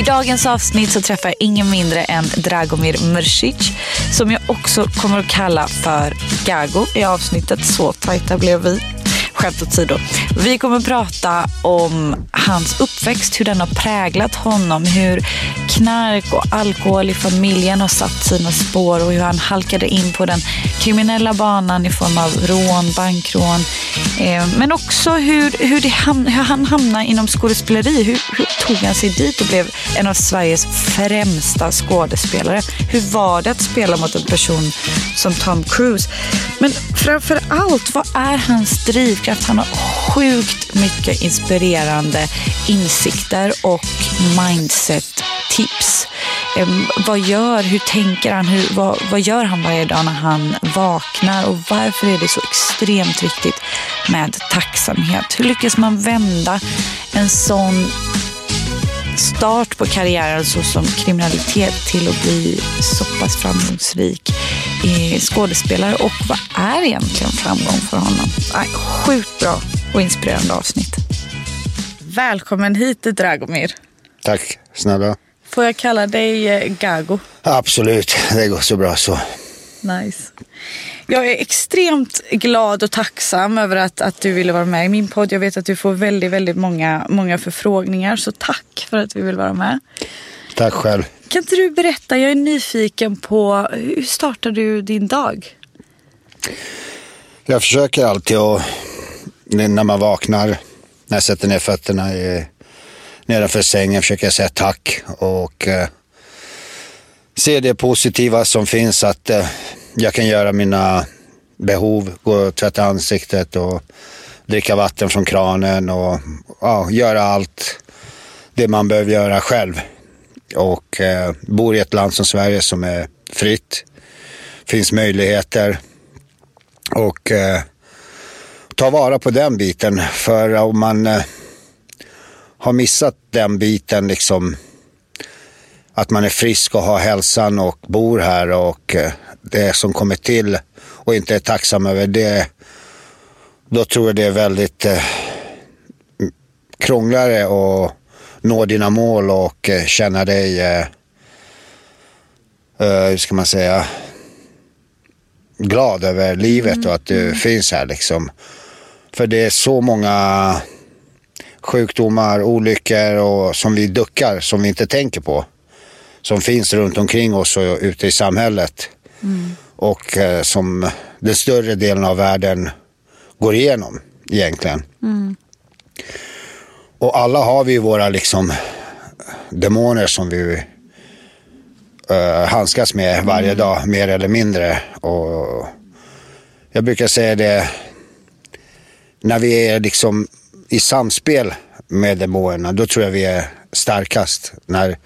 I dagens avsnitt så träffar jag ingen mindre än Dragomir Mrsic som jag också kommer att kalla för Gago i avsnittet. Så tajta blev vi. Skämt åsido. Vi kommer att prata om hans uppväxt, hur den har präglat honom, hur knark och alkohol i familjen har satt sina spår och hur han halkade in på den kriminella banan i form av rån, bankrån. Eh, men också hur, hur, det ham hur han hamnade inom skådespeleri. Hur, hur tog han sig dit och blev en av Sveriges främsta skådespelare? Hur var det att spela mot en person som Tom Cruise? Men framför allt, vad är hans driv? Drivkraft? Han har sjukt mycket inspirerande insikter och mindset-tips. Vad gör, hur tänker han, hur, vad, vad gör han varje dag när han vaknar och varför är det så extremt viktigt med tacksamhet? Hur lyckas man vända en sån start på karriären såsom kriminalitet till att bli så pass framgångsrik skådespelare och vad är egentligen framgång för honom? Ay, sjukt bra och inspirerande avsnitt. Välkommen hit Dragomir. Tack snälla. Får jag kalla dig eh, Gago? Absolut, det går så bra så. Nice. Jag är extremt glad och tacksam över att, att du ville vara med i min podd. Jag vet att du får väldigt, väldigt många, många förfrågningar. Så tack för att du vill vara med. Tack själv. Kan inte du berätta, jag är nyfiken på hur startar du din dag? Jag försöker alltid att, när man vaknar, när jag sätter ner fötterna i, nedanför sängen, försöker jag säga tack och eh, se det positiva som finns att eh, jag kan göra mina behov, gå och tvätta ansiktet och dricka vatten från kranen och ja, göra allt det man behöver göra själv. Och eh, bor i ett land som Sverige som är fritt. Finns möjligheter. Och eh, ta vara på den biten. För om man eh, har missat den biten, liksom att man är frisk och har hälsan och bor här och eh, det som kommer till och inte är tacksam över det. Då tror jag det är väldigt eh, krångligare och nå dina mål och eh, känna dig, eh, eh, hur ska man säga, glad över livet mm. och att du finns här liksom. För det är så många sjukdomar, olyckor och som vi duckar, som vi inte tänker på. Som finns runt omkring oss och ute i samhället. Mm. Och eh, som den större delen av världen går igenom egentligen. Mm. Och alla har vi våra liksom demoner som vi uh, handskas med varje mm. dag, mer eller mindre. Och jag brukar säga det, när vi är liksom i samspel med demonerna, då tror jag vi är starkast. När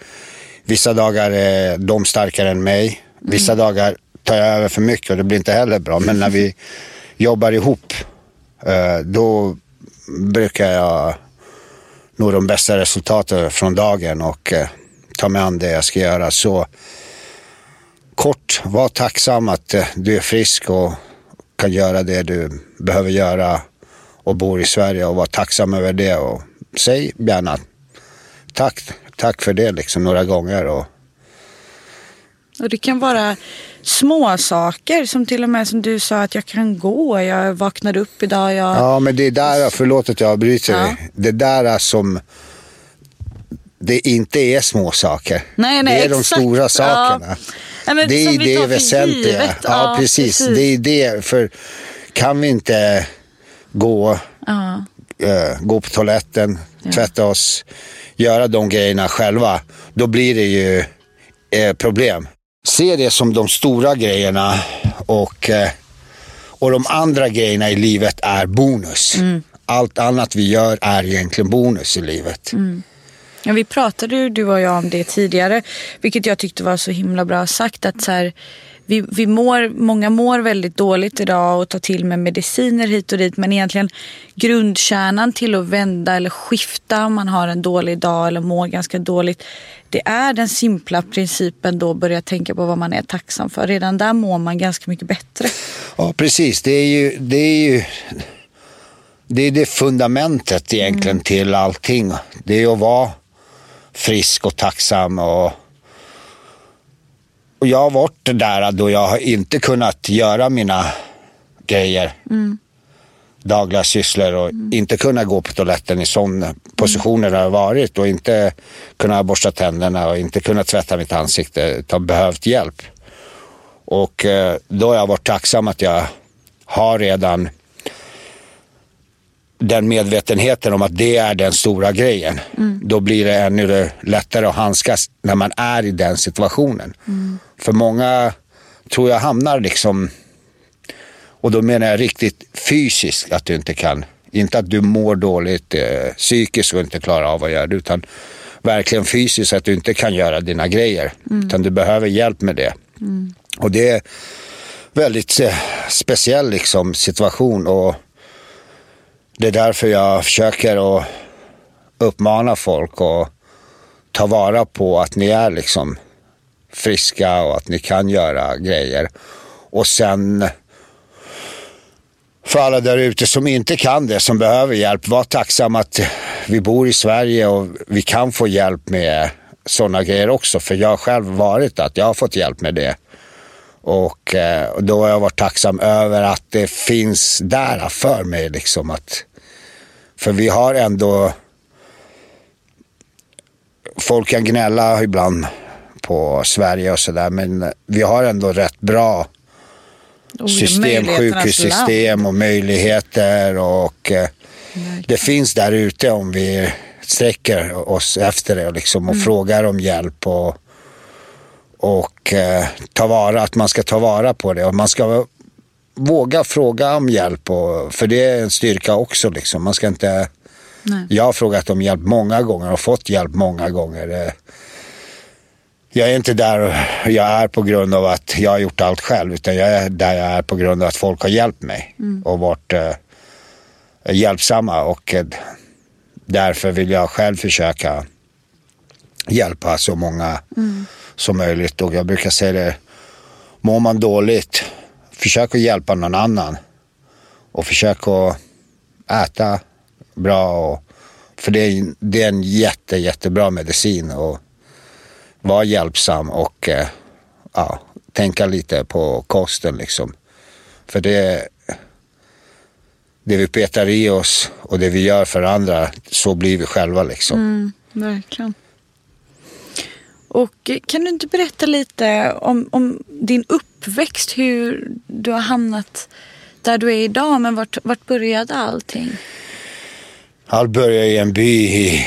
vissa dagar är de starkare än mig, vissa mm. dagar tar jag över för mycket och det blir inte heller bra. Men när vi jobbar ihop, uh, då brukar jag nå de bästa resultaten från dagen och eh, ta mig an det jag ska göra. Så kort, var tacksam att eh, du är frisk och kan göra det du behöver göra och bor i Sverige och var tacksam över det och säg gärna tack, tack för det liksom några gånger. Och, och det kan vara små saker som till och med som du sa att jag kan gå, jag vaknade upp idag. Jag... Ja, men det är där, förlåt att jag avbryter ja. dig. Det där som det inte är små saker. Nej, nej, det är exakt. de stora sakerna. Ja. det är det väsentliga. Ja, ja, precis. precis. Det är det. För kan vi inte gå, uh, gå på toaletten, tvätta oss, göra de grejerna själva, då blir det ju eh, problem. Se det som de stora grejerna och, eh, och de andra grejerna i livet är bonus. Allt annat vi gör är egentligen bonus i livet. Ja, vi pratade ju du och jag om det tidigare, vilket jag tyckte var så himla bra sagt. att så här, vi, vi mår, Många mår väldigt dåligt idag och tar till med mediciner hit och dit men egentligen grundkärnan till att vända eller skifta om man har en dålig dag eller mår ganska dåligt. Det är den simpla principen då börja tänka på vad man är tacksam för. Redan där mår man ganska mycket bättre. Ja, precis. Det är ju det, är ju, det, är det fundamentet egentligen till allting. Det är att vara frisk och tacksam. Och, och jag har varit där då jag har inte kunnat göra mina grejer. Dagliga sysslor och inte kunna gå på toaletten i sådana positioner där jag har varit och inte kunna borsta tänderna och inte kunna tvätta mitt ansikte. Utan behövt hjälp. Och eh, då har jag varit tacksam att jag har redan den medvetenheten om att det är den stora grejen. Då blir det ännu lättare att handskas när man är i den situationen. För många tror jag hamnar liksom, och då menar jag riktigt fysiskt att du inte kan. Inte att du mår dåligt eh, psykiskt och inte klarar av att göra det utan verkligen fysiskt att du inte kan göra dina grejer. Utan du behöver hjälp med det. Och det är väldigt eh, speciell liksom, situation och det är därför jag försöker att uppmana folk att ta vara på att ni är liksom friska och att ni kan göra grejer. Och sen för alla där ute som inte kan det, som behöver hjälp, var tacksam att vi bor i Sverige och vi kan få hjälp med sådana grejer också. För jag har själv varit att jag har fått hjälp med det. Och eh, då har jag varit tacksam över att det finns där för mig. Liksom att, för vi har ändå... Folk kan gnälla ibland på Sverige och sådär men vi har ändå rätt bra Och system, sjukhussystem och möjligheter och eh, det finns där ute om vi sträcker oss efter det och, liksom, och frågar om hjälp och, och eh, ta vara, att man ska ta vara på det och man ska våga fråga om hjälp och, för det är en styrka också liksom. Man ska inte Nej. jag har frågat om hjälp många gånger och fått hjälp många gånger. Eh, Jag är inte där jag är på grund av att jag har gjort allt själv utan jag är där jag är på grund av att folk har hjälpt mig och varit eh, hjälpsamma och eh, därför vill jag själv försöka hjälpa så många som möjligt och jag brukar säga det, mår man dåligt, försök att hjälpa någon annan och försök att äta bra. Och, för det är, det är en jätte, jättebra medicin. Och vara hjälpsam och eh, ja, tänka lite på kosten liksom. För det, det vi petar i oss och det vi gör för andra, så blir vi själva liksom. Mm, verkligen. Och eh, kan du inte berätta lite om, om din uppväxt, hur du har hamnat där du är idag, men vart, vart började allting? Allt började i en by i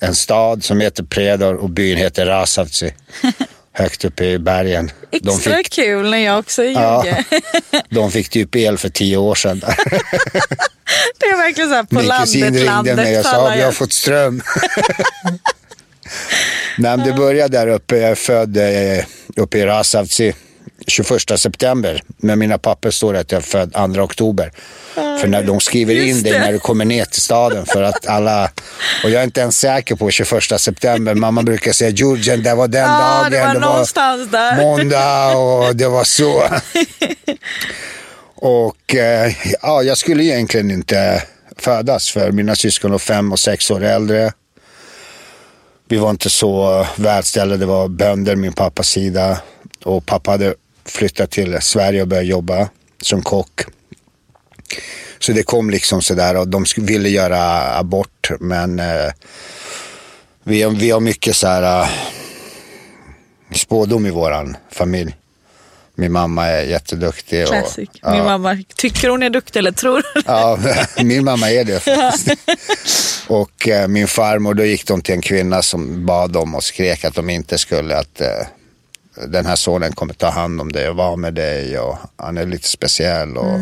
en stad som heter Predor och byn heter Rasavci. högt uppe i bergen. Extra fick, kul när jag också är Ja. De fick typ el för tio år sedan. Det är verkligen så här på Min kusin landet, ringde landet mig och sa vi har fått ström. Nej, men det började där uppe. Jag är född eh, uppe i Rasavci 21 september. Men mina papper står att jag är född 2 oktober. För när de skriver in Just dig det. när du kommer ner till staden för att alla... Och jag är inte ens säker på 21 september. Mamma brukar säga Jurgen, det var den Ja, dagen. det var någonstans där. måndag och det var så. och eh, ja, jag skulle egentligen inte födas för mina syskon var fem och sex år äldre. Vi var inte så eh, välställda, det var bönder min pappas sida. Och pappa hade flyttat till Sverige och börjat jobba som kock. Så det kom liksom sådär och de ville göra abort men eh, vi, vi har mycket så här eh, spådom i våran familj. Min mamma är jätteduktig. Classic. Och, Min ja, mamma, tycker hon är duktig eller tror ja, min mamma är det faktiskt. och eh, min farmor, då gick de till en kvinna som bad dem och skrek att de inte skulle, att eh, den här sonen kommer ta hand om dig och vara med dig och han är lite speciell. Och,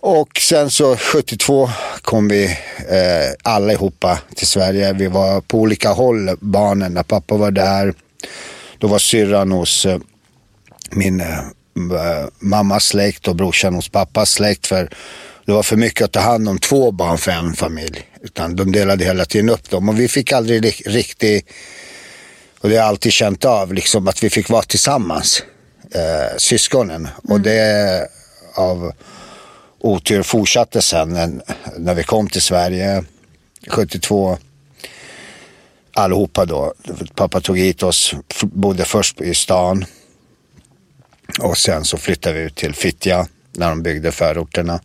och sen så 72 kom vi eh, allihopa till Sverige. Vi var på olika håll, barnen. När pappa var där, då var syrran hos eh, min eh, m- mammas släkt och brorsan hos pappas släkt. För det var för mycket att ta hand om två barn för en familj. Utan de delade hela tiden upp dem. Och vi fick aldrig ri- riktigt, och det har jag alltid känt av, liksom att vi fick vara tillsammans. Eh, syskonen. Och det av otur fortsatte sen när vi kom till Sverige 72. Allihopa då. Pappa tog hit oss, bodde först i stan. Och sen så flyttade vi ut till Fittja när de byggde förorterna.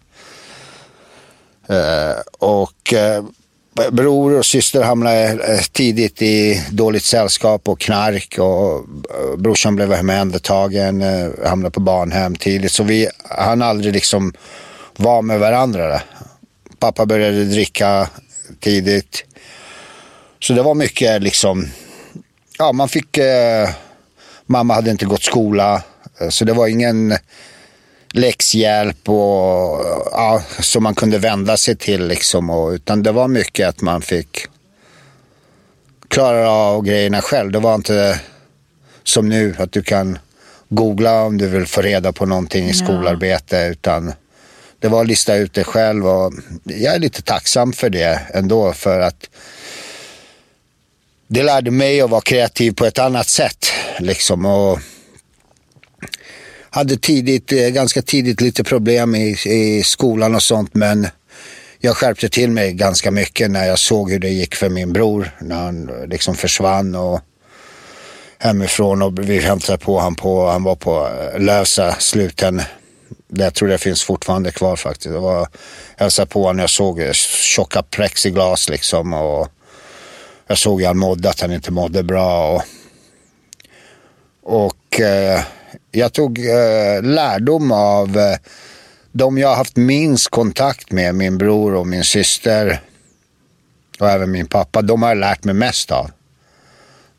Eh, och eh, bror och syster hamnade eh, tidigt i dåligt sällskap och knark. Och eh, brorsan blev omhändertagen, eh, hamnade på barnhem tidigt. Så vi hann aldrig liksom vara med varandra. Pappa började dricka tidigt. Så det var mycket liksom, ja man fick, eh, mamma hade inte gått skola. eh, Så det var ingen läxhjälp och ja, som man kunde vända sig till liksom. Och, utan det var mycket att man fick klara av grejerna själv. Det var inte som nu att du kan googla om du vill få reda på någonting i skolarbete. Utan det var att lista ut det själv och jag är lite tacksam för det ändå. För att det lärde mig att vara kreativ på ett annat sätt. Liksom, och hade tidigt, eh, ganska tidigt lite problem i, i skolan och sånt men jag skärpte till mig ganska mycket när jag såg hur det gick för min bror när han eh, liksom försvann och hemifrån och vi hämtade på han på, han var på eh, lösa sluten. Det jag tror det finns fortfarande kvar faktiskt. Var, jag hälsade på honom, jag såg eh, tjocka plexiglas liksom och jag såg hur han mådde, att han inte mådde bra. Och, och eh, jag tog eh, lärdom av eh, de jag har haft minst kontakt med, min bror och min syster och även min pappa. De har jag lärt mig mest av.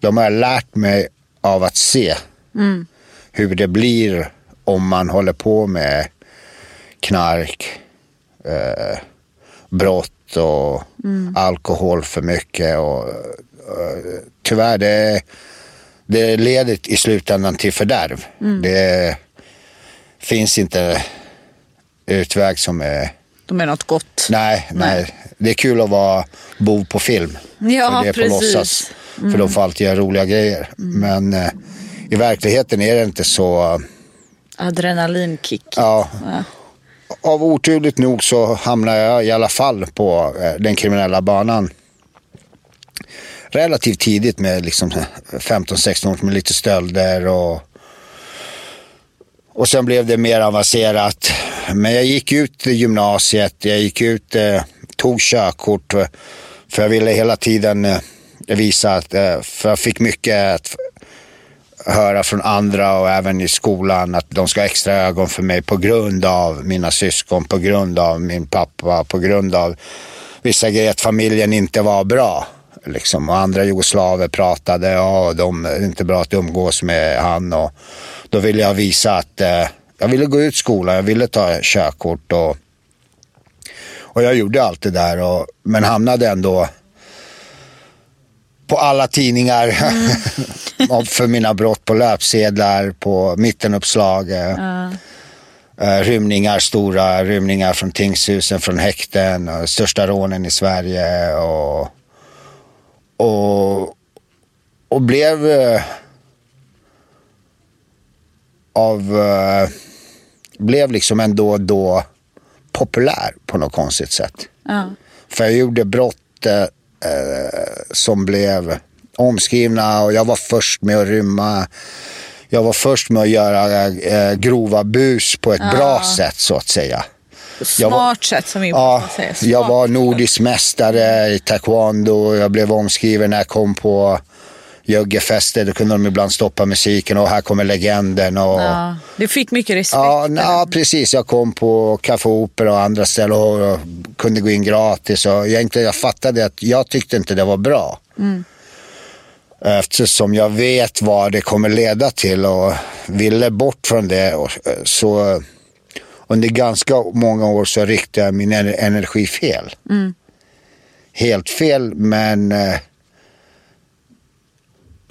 De har jag lärt mig av att se hur det blir om man håller på med knark, eh, brott och alkohol för mycket. Och, eh, tyvärr, det, det leder i slutändan till fördärv. Det finns inte utväg som är... De är något gott. Nej, nej. Det är kul att vara bov på film. Ja, för det är på precis. låtsas. För de får alltid göra roliga grejer. Men eh, i verkligheten är det inte så. Adrenalinkick. Ja, av oturligt nog så hamnade jag i alla fall på eh, den kriminella banan. Relativt tidigt med liksom eh, 15-16 år med lite stölder och och sen blev det mer avancerat. Men jag gick ut gymnasiet, jag gick ut, eh, tog körkort eh, för jag ville hela tiden eh, visa att, eh, för jag fick mycket höra från andra och även i skolan att de ska ha extra ögon för mig på grund av mina syskon, på grund av min pappa, på grund av vissa grejer, att familjen inte var bra. Liksom. Och andra jugoslaver pratade, ja de är inte bra att umgås med han. Och då ville jag visa att eh, jag ville gå ut skolan, jag ville ta körkort och, och jag gjorde allt det där. Och, men hamnade ändå på alla tidningar för mina brott på löpsedlar, på mittenuppslag. eh, eh, rymningar, stora rymningar från tingshusen, från häkten, och största rånen i Sverige. Och, och, och blev eh, av, eh, blev liksom ändå då populär på något konstigt sätt. Ja. För jag gjorde brott eh, eh, som blev omskrivna och jag var först med att rymma. Jag var först med att göra eh, grova bus på ett bra sätt så att säga. Jag var- Smart sätt som vi Ja, säga. Smart. jag var nordisk mästare i taekwondo. Jag blev omskriven när jag kom på Jöggefester, då kunde de ibland stoppa musiken och här kommer legenden. Och, Ja. Du fick mycket respekt. Ja, ja, precis. Jag kom på Café Opera och andra ställen och, och kunde gå in gratis. Och egentligen, jag fattade att jag tyckte inte det var bra. Eftersom jag vet vad det kommer leda till och ville bort från det. Och, eh, så under ganska många år så riktade jag min ener- energi fel. Helt fel, men eh, Men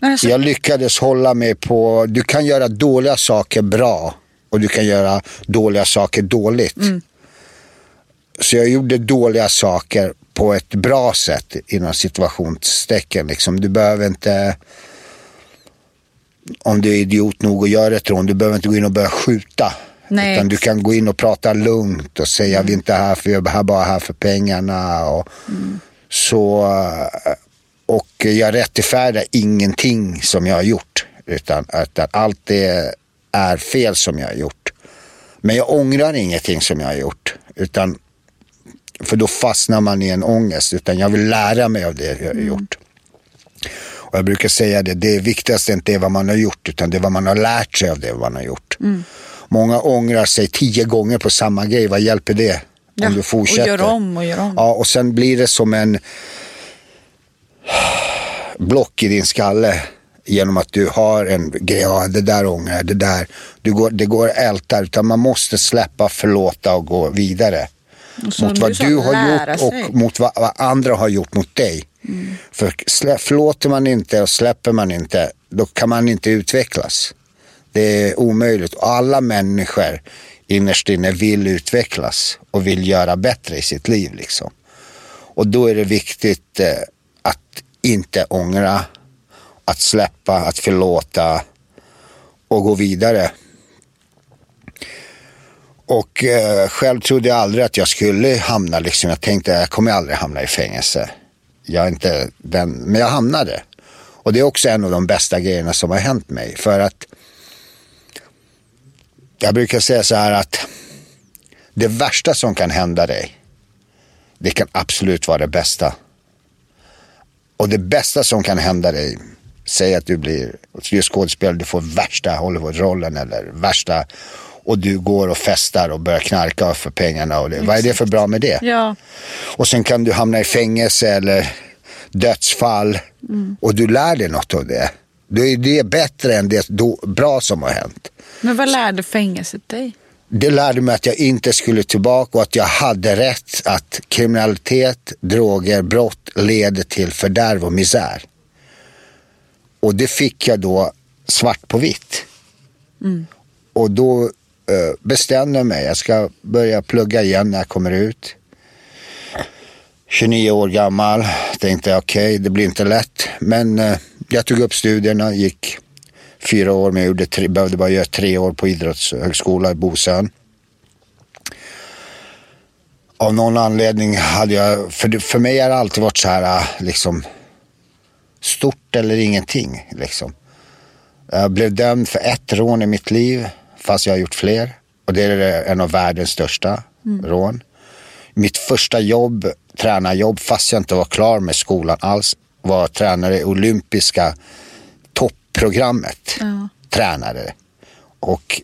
alltså, jag lyckades hålla mig på, du kan göra dåliga saker bra och du kan göra dåliga saker dåligt. Så jag gjorde dåliga saker på ett bra sätt inom situationstecken. Liksom. Du behöver inte, om du är idiot nog att göra ett rån, du behöver inte gå in och börja skjuta. Nej. Utan du kan gå in och prata lugnt och säga vi är inte här för, vi är bara här för pengarna. Och, så, eh, och jag rättfärdigar ingenting som jag har gjort. Utan, utan allt det är fel som jag har gjort. Men jag ångrar ingenting som jag har gjort. Utan, för då fastnar man i en ångest. Utan jag vill lära mig av det jag har gjort. Och jag brukar säga det, det viktigaste inte är vad man har gjort utan det är vad man har lärt sig av det man har gjort. Många ångrar sig tio gånger på samma grej, vad hjälper det? Ja, Om du och fortsätter. gör om och gör om. Ja, och sen blir det som en block i din skalle genom att du har en grej, ja det där ångrar jag, det där. Du går, det går att älta, utan man måste släppa, förlåta och gå vidare. Och mot vad du har gjort sig. och mot vad, vad andra har gjort mot dig. För slä, förlåter man inte och släpper man inte, då kan man inte utvecklas. Det är omöjligt. Alla människor innerst inne vill utvecklas och vill göra bättre i sitt liv. Liksom. Och då är det viktigt eh, att inte ångra, att släppa, att förlåta och gå vidare. Och eh, själv trodde jag aldrig att jag skulle hamna, liksom, jag tänkte jag kommer aldrig hamna i fängelse. Jag är inte den, men jag hamnade. Och det är också en av de bästa grejerna som har hänt mig. För att jag brukar säga så här att det värsta som kan hända dig, det kan absolut vara det bästa. Och det bästa som kan hända dig, säg att du blir skådespelare, du får värsta Hollywood-rollen eller värsta och du går och festar och börjar knarka för pengarna. Och det, vad är det för bra med det? Ja, Och sen kan du hamna i fängelse eller dödsfall och du lär dig något av det. Då är det bättre än det bra som har hänt. men vad lärde fängelset dig? Det lärde mig att jag inte skulle tillbaka och att jag hade rätt att kriminalitet, droger, brott leder till fördärv och misär. Och det fick jag då svart på vitt. Och då eh, bestämde jag mig, jag ska börja plugga igen när jag kommer ut. 29 år gammal, tänkte okej, det blir inte lätt. Men eh, jag tog upp studierna, gick fyra år, men jag gjorde tre, behövde bara göra tre år på idrottshögskola i Bosön. Av någon anledning hade jag, för, för mig har det alltid varit så här, eh, liksom stort eller ingenting. Liksom. Jag blev dömd för ett rån i mitt liv, fast jag har gjort fler. Och det är en av världens största rån. Mitt första jobb, tränarjobb, fast jag inte var klar med skolan alls, var tränare i olympiska toppprogrammet. Ja. Tränare. Och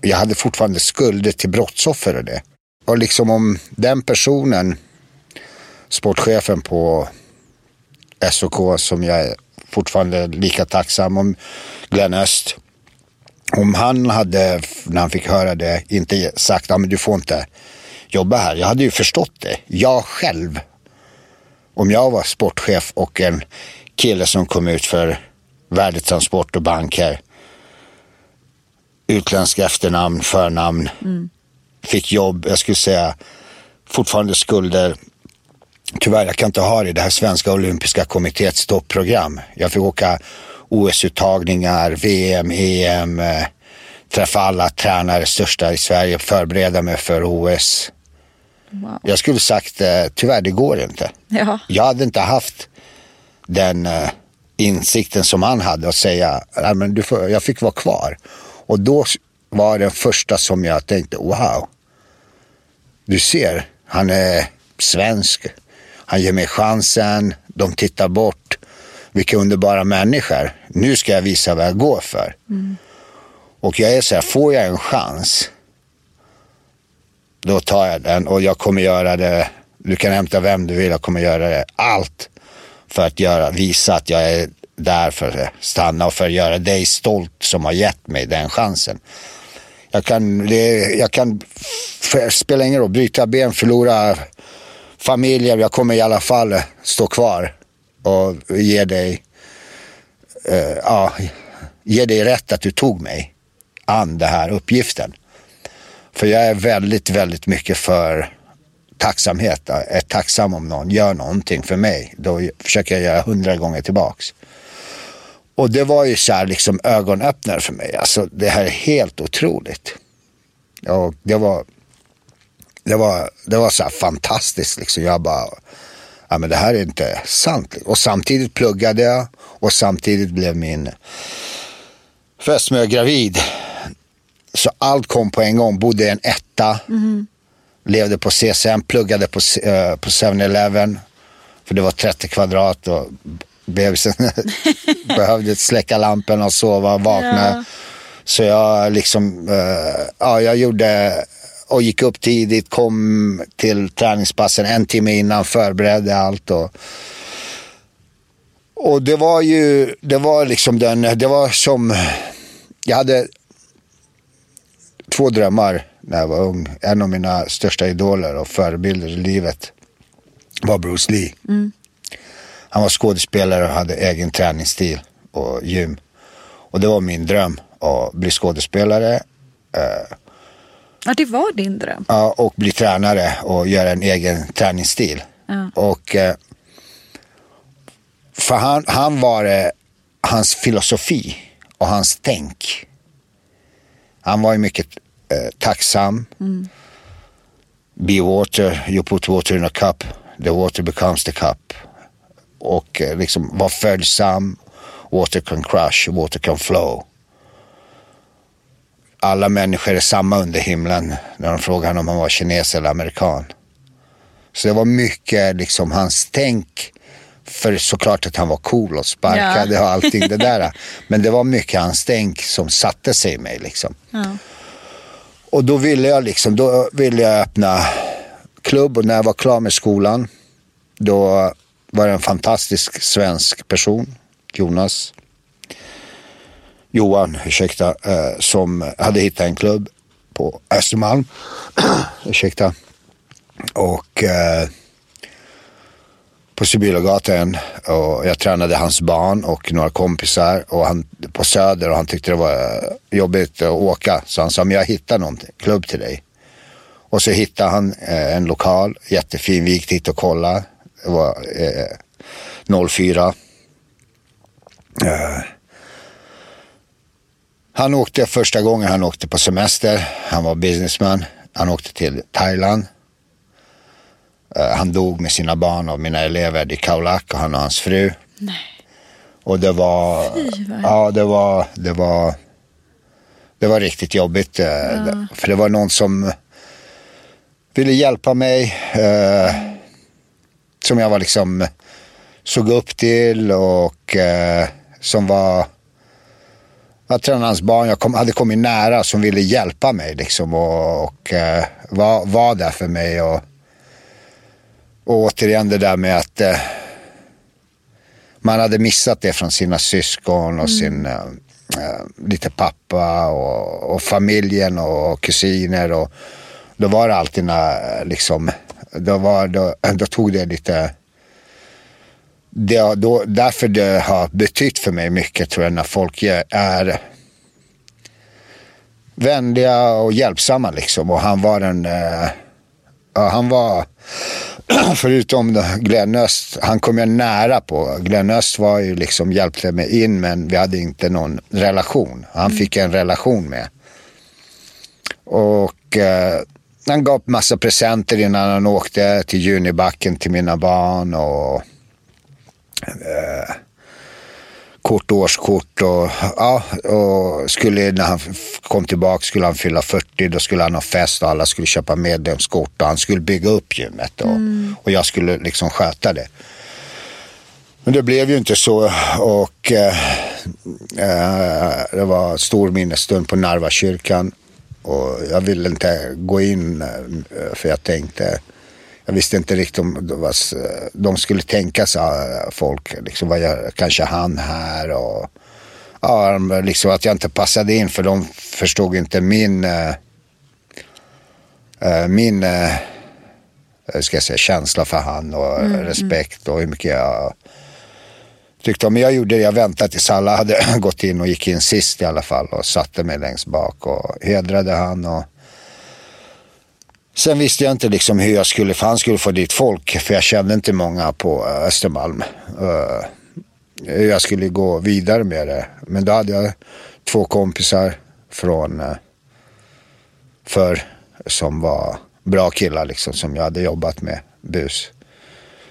jag hade fortfarande skulder till brottsoffer och det. Och liksom om den personen, sportchefen på SOK som jag är fortfarande lika tacksam om, Glenn Öst. Om han hade, när han fick höra det, inte sagt att du får inte jobba här. Jag hade ju förstått det. Jag själv, om jag var sportchef och en kille som kom ut för värdetransport och banker, utländska efternamn, förnamn, fick jobb, jag skulle säga fortfarande skulder Tyvärr, jag kan inte ha det i det här svenska olympiska kommittéets topprogram. Jag fick åka OS-uttagningar, VM, EM, eh, träffa alla tränare, största i Sverige, förbereda mig för OS. Wow. Jag skulle sagt, eh, tyvärr det går inte. Ja. Jag hade inte haft den eh, insikten som han hade att säga, "Nej, men du får, jag fick vara kvar. Och då var den första som jag tänkte, wow. Du ser, han är svensk. Han ger mig chansen, de tittar bort. vilka underbara människor. Nu ska jag visa vad jag går för. Och jag är så här, får jag en chans, då tar jag den och jag kommer göra det. Du kan hämta vem du vill, jag kommer göra det. Allt för att göra, visa att jag är där för att stanna och för att göra dig stolt som har gett mig den chansen. Jag kan, det, jag kan för, spela ingen roll, bryta ben, förlora familjer. Jag kommer i alla fall stå kvar och ge dig, uh, ja, ge dig rätt att du tog mig an den här uppgiften. För jag är väldigt, väldigt mycket för tacksamhet. Är tacksam om någon gör någonting för mig. Då försöker jag göra hundra gånger tillbaks. Och det var ju så här liksom ögonöppnare för mig. Alltså det här är helt otroligt. Och det var, det var, det var så här fantastiskt liksom. Jag bara, ja men det här är inte sant. Och samtidigt pluggade jag och samtidigt blev min fästmö gravid. Så allt kom på en gång. Bodde i en etta. Mm. Levde på CSN, pluggade på, uh, på 7-Eleven. För det var 30 kvadrat och bebisen behövde släcka lampan och sova och vakna. Ja. Så jag liksom, uh, ja jag gjorde och gick upp tidigt, kom till träningspassen en timme innan, förberedde allt. Och, och det var ju, det var liksom den, det var som, jag hade två drömmar när jag var ung. En av mina största idoler och förebilder i livet var Bruce Lee. Mm. Han var skådespelare och hade egen träningsstil och gym. Och det var min dröm att bli skådespelare. Eh, ja, det var din dröm? Ja, och bli tränare och göra en egen träningsstil. Ja. Och eh, för han, han var det, hans filosofi och hans tänk. Han var ju mycket eh, tacksam. Mm. Be water, you put water in a cup, the water becomes the cup. Och eh, liksom var följsam. Water can crush, water can flow. Alla människor är samma under himlen när de frågar om han var kines eller amerikan. Så det var mycket liksom hans tänk. För såklart att han var cool och sparkade ja. och allting det där. Men det var mycket hans tänk som satte sig i mig liksom. Ja. Och då ville jag liksom, då ville jag öppna klubb och när jag var klar med skolan då var det en fantastisk svensk person, Jonas, Johan, ursäkta, eh, som hade hittat en klubb på Östermalm. ursäkta. Och eh, på Sibylagatan och jag tränade hans barn och några kompisar och han, på Söder och han tyckte det var jobbigt att åka. Så han sa, men jag hittar någon klubb till dig. Och så hittade han eh, en lokal, jättefin, vi gick dit och kollade. Det var eh, 04. Eh, han åkte första gången han åkte på semester. Han var businessman. Han åkte till Thailand han dog med sina barn och mina elever i Kaulak och han och hans fru. Nej. Och det var, ja det var, det var, det var riktigt jobbigt. Eh, ja. För det var någon som ville hjälpa mig. Eh, som jag var liksom, såg upp till och eh, som var, jag tränade hans barn, jag kom, hade kommit nära som ville hjälpa mig liksom och, och eh, var, var där för mig. Och, och återigen det där med att eh, man hade missat det från sina syskon och mm. sin eh, eh, lite pappa och, och, familjen och kusiner. Och då var det alltid när, liksom, då, var, då, då tog det lite det, då, därför det har betytt för mig mycket tror jag när folk är vänliga och hjälpsamma liksom. Och han var en, eh, ja, han var förutom Glenn Öst, han kom jag nära på. Glenn Öst var ju liksom, hjälpte mig in men vi hade inte någon relation. Han mm. fick en relation med. Och eh, han gav massa presenter innan han åkte till Junibacken till mina barn. och eh, kort, årskort och, ja, och skulle, när han kom tillbaka skulle han fylla 40, då skulle han ha fest och alla skulle köpa medlemskort och han skulle bygga upp gymmet och, mm. och jag skulle liksom sköta det. Men det blev ju inte så och eh, eh, det var stor minnesstund på Narvakyrkan. Och jag ville inte gå in eh, för jag tänkte, jag visste inte riktigt om det var, de skulle tänka sig folk, liksom, vad gör kanske han här och ja, liksom att jag inte passade in för de förstod inte min, äh, min äh, ska jag säga, känsla för han och mm, respekt och hur mycket jag tyckte om. Men jag gjorde det, jag väntade tills alla hade gått in och gick in sist i alla fall och satte mig längst bak och hedrade han. Och... Sen visste jag inte liksom hur jag skulle, för han skulle få dit folk, för jag kände inte många på eh, Östermalm. Uh, jag skulle gå vidare med det. Men då hade jag två kompisar från uh, förr som var bra killar liksom som jag hade jobbat med, bus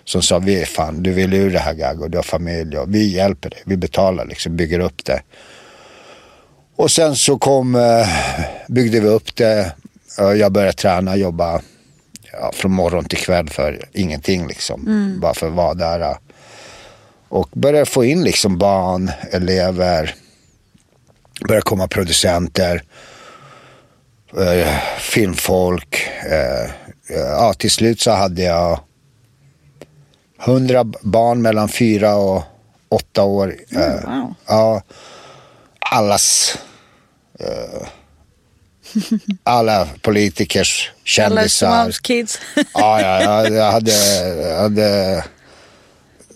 som sa vi fan du vill ur det här Gaggo, du har familj och vi hjälper dig, vi betalar liksom, bygger upp det. Och sen så kom, byggde vi upp det. Jag började träna, jobba ja, från morgon till kväll för ingenting liksom. Mm. Bara för att vara där. Och började få in liksom barn, elever, började komma producenter, eh, filmfolk. Eh, ja, till slut så hade jag hundra barn mellan fyra och åtta år. Mm, eh, wow. Ja, allas... Uh, alla politikers kändisar. Alla kids. ja, ja, jag hade, jag hade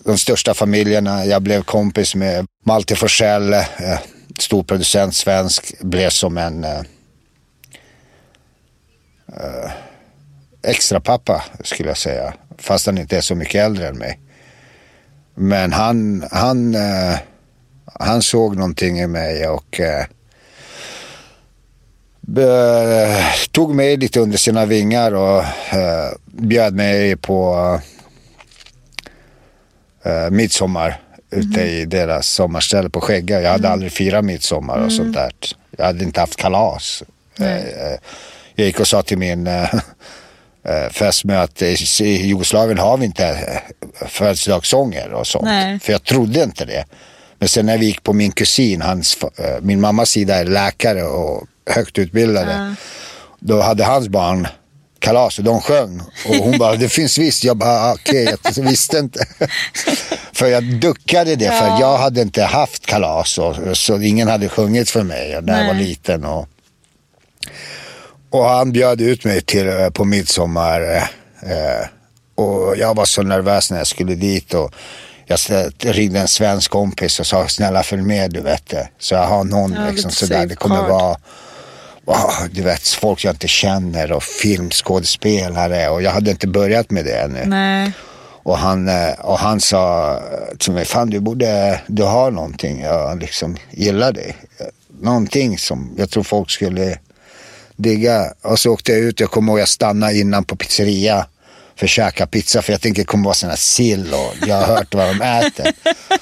de största familjerna. Jag blev kompis med Malte Forsell, eh, storproducent svensk. Blev som en eh, extra pappa skulle jag säga. Fast han inte är så mycket äldre än mig. Men han, han, eh, han såg någonting i mig och eh, tog mig lite under sina vingar och eh, bjöd mig på eh, midsommar mm. ute i deras sommarställe på Skägga. Jag hade mm. aldrig firat midsommar och mm. sånt där. Jag hade inte haft kalas. Eh, eh, jag gick och sa till min eh, eh, fästmö att i Jugoslavien har vi inte födelsedagssånger och sånt. Nej. För jag trodde inte det. Men sen när vi gick på min kusin, hans, eh, min mammas sida är läkare och högt utbildade. Ja. Då hade hans barn kalas och de sjöng. Och hon bara, det finns visst. Jag bara, ah, okej, okay, jag visste inte. för jag duckade det, ja. för jag hade inte haft kalas. Och, så ingen hade sjungit för mig när jag var liten. Och, och han bjöd ut mig till, eh, på midsommar. Eh, och jag var så nervös när jag skulle dit. Och jag ringde en svensk kompis och sa snälla följ med du vet. Så jag har någon ja, liksom sådär. Det kommer vara wow, du vet, folk jag inte känner och filmskådespelare. Och jag hade inte börjat med det ännu. Nej. Och han, eh, och han sa till mig, fan du borde, du har någonting, jag liksom gillar dig. Någonting som jag tror folk skulle digga. Och så åkte jag ut, jag kommer ihåg jag stannade innan på pizzeria för att käka pizza för jag tänkte det kommer vara sådana sill och jag har hört vad de äter.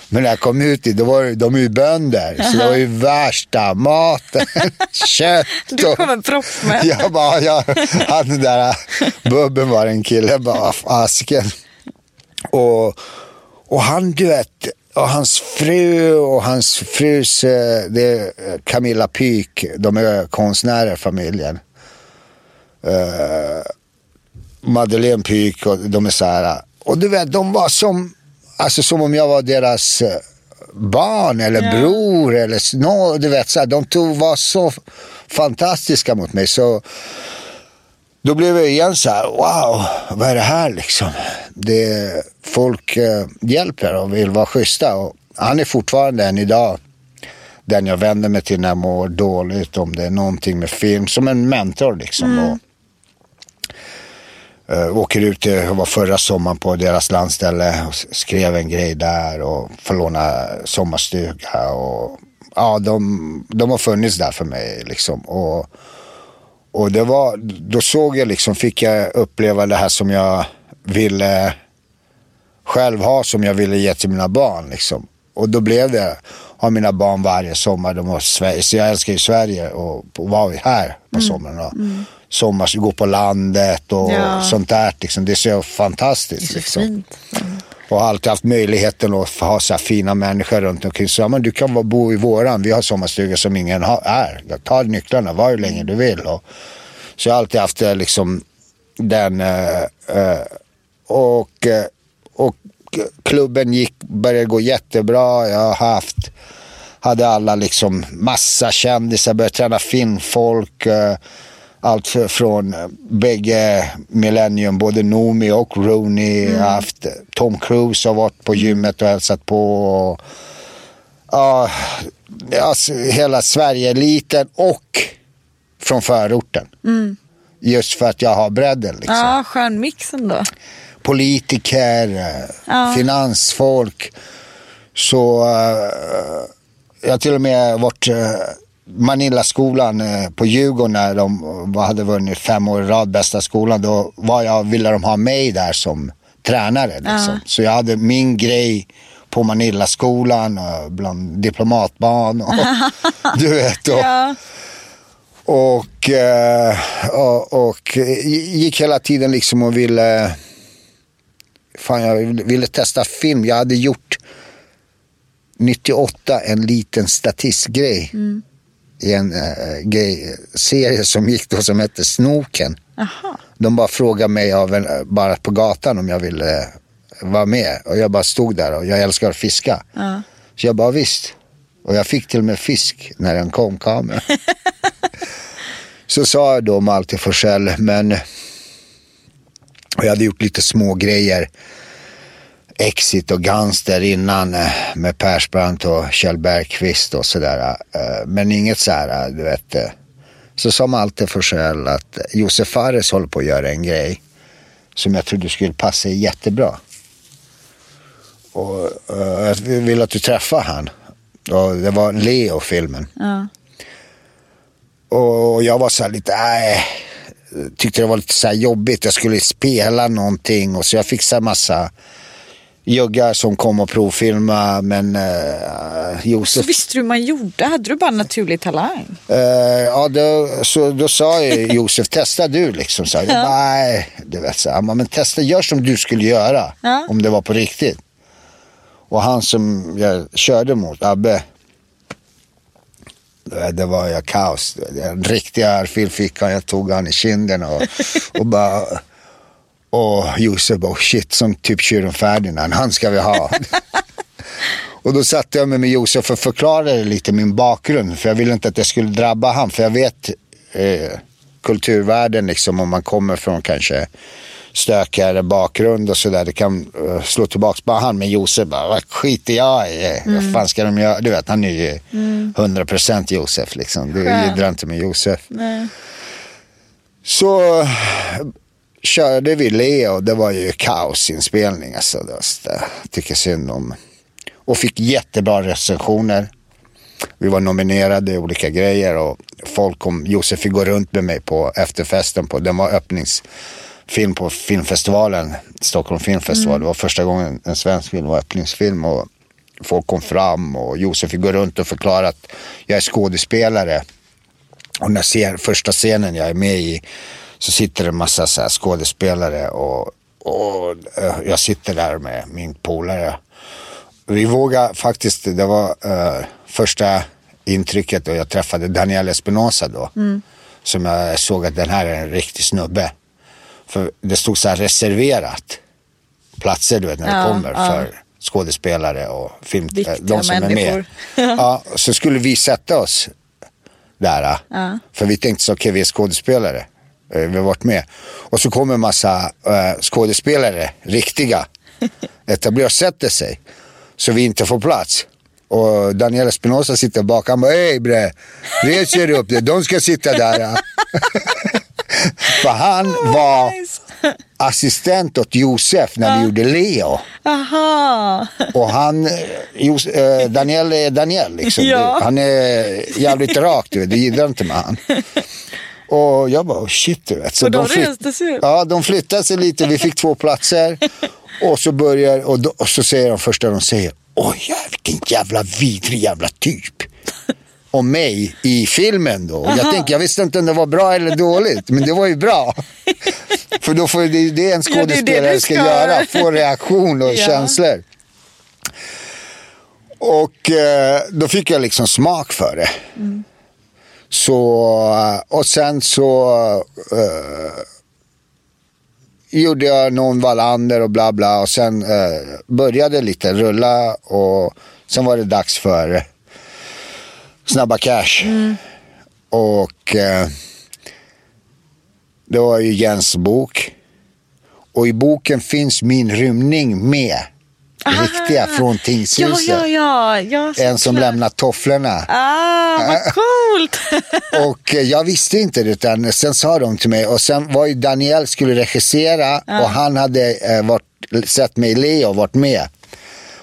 Men när jag kom ut, då var de ju bönder så det var ju värsta maten. Kött och... Du kom en propp med. Jag bara, jag, han den där Bubben var en kille, bara asken. Och, och han du vet, och hans fru och hans frus, eh, det är Camilla Pyk, de är konstnärer familjen. Uh, Madeleine Pyk och de är så här. Och du vet, de var som, alltså som om jag var deras eh, barn eller ja. bror eller no, du vet så här, De tog, var så fantastiska mot mig så då blev jag igen så här, wow, vad är det här liksom? Det, folk eh, hjälper och vill vara schyssta. Och han är fortfarande än idag den jag vänder mig till när jag mår dåligt, om det är någonting med film, som en mentor liksom. Mm. Och, Uh, åker ut, jag var förra sommaren på deras landställe och skrev en grej där och får låna sommarstuga. Och, ja, de, de har funnits där för mig liksom. Och, och det var, då såg jag liksom, fick jag uppleva det här som jag ville själv ha, som jag ville ge till mina barn liksom. Och då blev det, ha mina barn varje sommar, de var Sverige, så jag älskar ju Sverige och, och var här på mm. somrarna. Mm. Sommar, gå på landet och ja. sånt där liksom. Det är så fantastiskt. Det är så liksom. fint. Mm. Och har alltid haft möjligheten att ha så här fina människor runt omkring. Så ja, men du kan vara- bo i våran, vi har sommarstuga som ingen har, är. Ta nycklarna, var hur länge du vill. Och, så jag har alltid haft eh, liksom den... eh, eh, och, och klubben gick, började gå jättebra. Jag har haft, hade alla liksom massa kändisar, började träna filmfolk. eh, Allt från eh, bägge Millennium, både Noomi och Rooney. Har haft eh, Tom Cruise har varit på gymmet och hälsat på. Och, ja, alltså, hela Sverige-eliten och från förorten. Just för att jag har bredden. Liksom Ja, skön mix ändå. politiker, eh, Ja. finansfolk. Så eh, jag har till och med varit uh, Manillaskolan uh, på Djurgården när de uh, hade vunnit fem år i rad bästa skolan. Då var jag, ville de ha mig där som tränare. Liksom. Så jag hade min grej på Manillaskolan, uh, bland diplomatbarn och du vet. Och, Ja. och, eh, och, och gick hela tiden liksom och ville... Fan, jag ville- testa film. Jag hade gjort 98 en liten statistgrej. I en uh, gay serie som gick då som hette Snoken. Jaha. De bara frågade mig av en, bara på gatan om jag ville eh, vara med. Och jag bara stod där och jag älskar att fiska. Ja. Så jag bara visst. Och jag fick till och med fisk när den kom kameran. så sa jag då Malte Forsell, men och jag hade gjort lite små grejer. Exit och Gangster innan eh, med Persbrandt och Kjell Bergqvist och sådär. eh, Men inget så här, eh, du vet. Så sa Malte Forsell att Josef Fares håller på att göra en grej som jag trodde skulle passa jättebra. Och jag vill att du träffar han. Och det var Leo-filmen. Ja. Och jag var så här lite, nej, tyckte det var lite så här jobbigt. Jag skulle spela någonting och så jag fick så här massa juggar som kom och provfilma. Men Så Josef, visste du hur man gjorde? Hade du bara naturlig talang? eh, ja, då, så, då sa jag Josef, testa du liksom. Så jag bara, nej, du vet så men testa, gör som du skulle göra. Ja. Om det var på riktigt. Och han som jag körde mot, Abbe. det- var ju kaos. En riktig örfil fick han. Jag tog han i kinden och, och bara... Och Josef bara, "Oh, shit, som typ tjuren Ferdinand, han ska vi ha. och då satte jag mig med Josef och förklarade lite min bakgrund. För jag ville inte att det skulle drabba han. För jag vet eh, kulturvärlden, liksom, om man kommer från kanske stökigare bakgrund och sådär. Det kan uh, slå tillbaks på han. Men Josef bara, vad skiter jag i? Vad fan ska de göra? Du vet, han är ju 100% Josef liksom. Du jiddrar inte med Josef. Nej. Så körde vi Leo. Det var ju kaosinspelning. Alltså, det tycker synd om. Och fick jättebra recensioner. Vi var nominerade i olika grejer och folk kom. Josef fick gå runt med mig på efterfesten. På, den var öppningsfilm på filmfestivalen. Stockholm filmfestival. Det var första gången en svensk film var öppningsfilm. Och folk kom fram och Josef fick gå runt och förklara att jag är skådespelare. Och när scen, första scenen jag är med i så sitter det en massa så skådespelare och, och eh, jag sitter där med min polare. Vi vågade faktiskt, det var eh, första intrycket och jag träffade Daniel Espinosa då. Som jag såg att den här är en riktig snubbe. För det stod så här reserverat platser du vet när Ja, det kommer ja. för skådespelare och film, eh, Viktiga de som är med. människor. ja, så skulle vi sätta oss där. Ja. För vi tänkte så, okej vi är skådespelare. Eh, Vi har varit med. Och så kommer en massa uh, skådespelare, riktiga, etablerar och sätter sig. Så vi inte får plats. Och Daniel Espinosa sitter bak. Han bara, hej bre, res er upp. De ska sitta där. För han var assistent åt Josef när vi gjorde Leo. Aha. Och han, eh, Jos, eh, Daniel är Daniel liksom. Ja. Han är jävligt rak du vet, du gillar inte med han. Och jag bara, oh, shit du vet. Så Och de flytt- reste sig. Ja, de flyttade sig lite, vi fick två platser. Och så börjar, och, då, och så säger de första de säger, oj vilken jävla vidrig jävla typ. om mig i filmen då. Jag, tänkte, jag visste inte om det var bra eller dåligt, men det var ju bra. För då får det, det är en Ja, det det skådespelare ska ska. göra, få reaktion och Ja. känslor. Och eh, då fick jag liksom smak för det. Så, eh, och sen så eh, gjorde jag någon Wallander och bla bla och sen eh, började lite rulla och sen var det dags för Snabba Cash. Och eh, det var ju Jens bok. Och i boken finns min rymning med. Riktiga från tingshuset. Ja, ja, ja. En som såklart. lämnar tofflorna. Ah, vad coolt! Och eh, jag visste inte det, utan sen sa de till mig. Och sen var ju Daniel skulle regissera och han hade eh, varit, sett mig i Leo och varit med.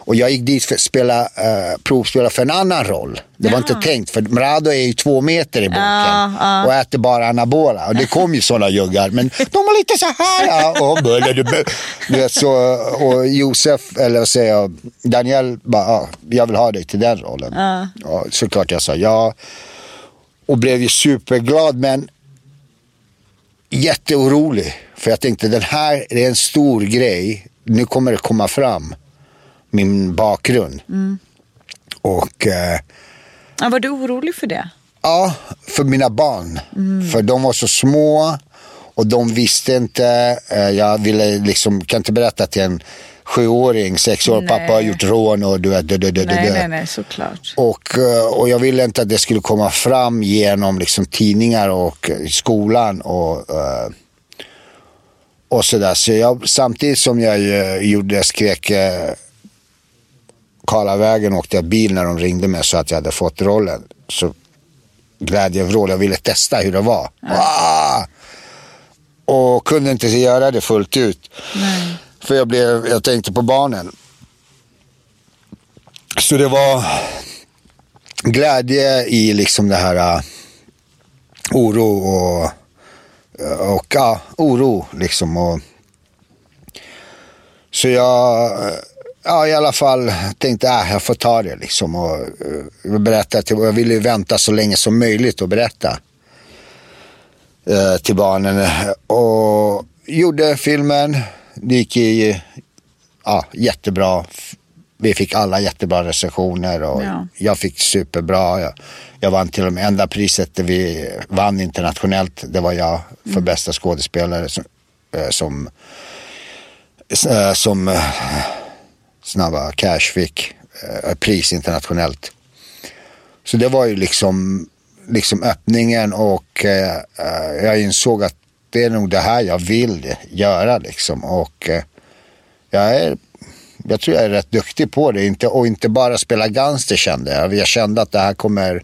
Och jag gick dit för att spela, eh, provspela för en annan roll. Det var inte tänkt, för Mrado är ju två meter i boken Ja, ja. och äter bara anabola. Och det kom ju sådana juggar, men de var lite så här. Ja, och, du så, och Josef, eller vad säger jag, Daniel bara, ja, jag vill ha dig till den rollen. Ja, såklart jag sa ja. Och blev ju superglad, men jätteorolig. För jag tänkte, den här är en stor grej. Nu kommer det komma fram, min bakgrund. Och eh, Ja, var du orolig för det? ja, för mina barn. För de var så små och de visste inte. Eh, jag ville liksom, kan inte berätta till en sjuåring, sex år, Nej. pappa har gjort rån och du vet, dö, dö, dö, Nej, nej, nej, såklart. Och, eh, och jag ville inte att det skulle komma fram genom liksom, tidningar och eh, skolan och, eh, och sådär. Så jag, samtidigt som jag eh, gjorde, skrek eh, Karlavägen åkte jag bil när de ringde mig så att jag hade fått rollen. Så glädjevrål, jag ville testa hur det var. Ah! Och kunde inte göra det fullt ut. För jag, blev, jag tänkte på barnen. Så det var glädje i liksom det här uh, oro och, och ja, oro liksom. Och, så jag ja, i alla fall tänkte att äh, jag får ta det liksom. Och, uh, berätta till, jag ville ju vänta så länge som möjligt och berätta eh, till barnen. Och gjorde filmen. Det gick i, ja, jättebra. Vi fick alla jättebra recensioner och Ja. jag fick superbra. Jag, jag vann till och med enda priset vi vann internationellt. Det var jag för bästa skådespelare som, eh, som, eh, som eh, Snabba Cash fick eh, pris internationellt. Så det var ju liksom, liksom öppningen och eh, eh, jag insåg att det är nog det här jag vill göra liksom. Och eh, jag, är, jag tror jag är rätt duktig på det. Inte, och inte bara spela gangster kände jag. Jag kände att det här kommer...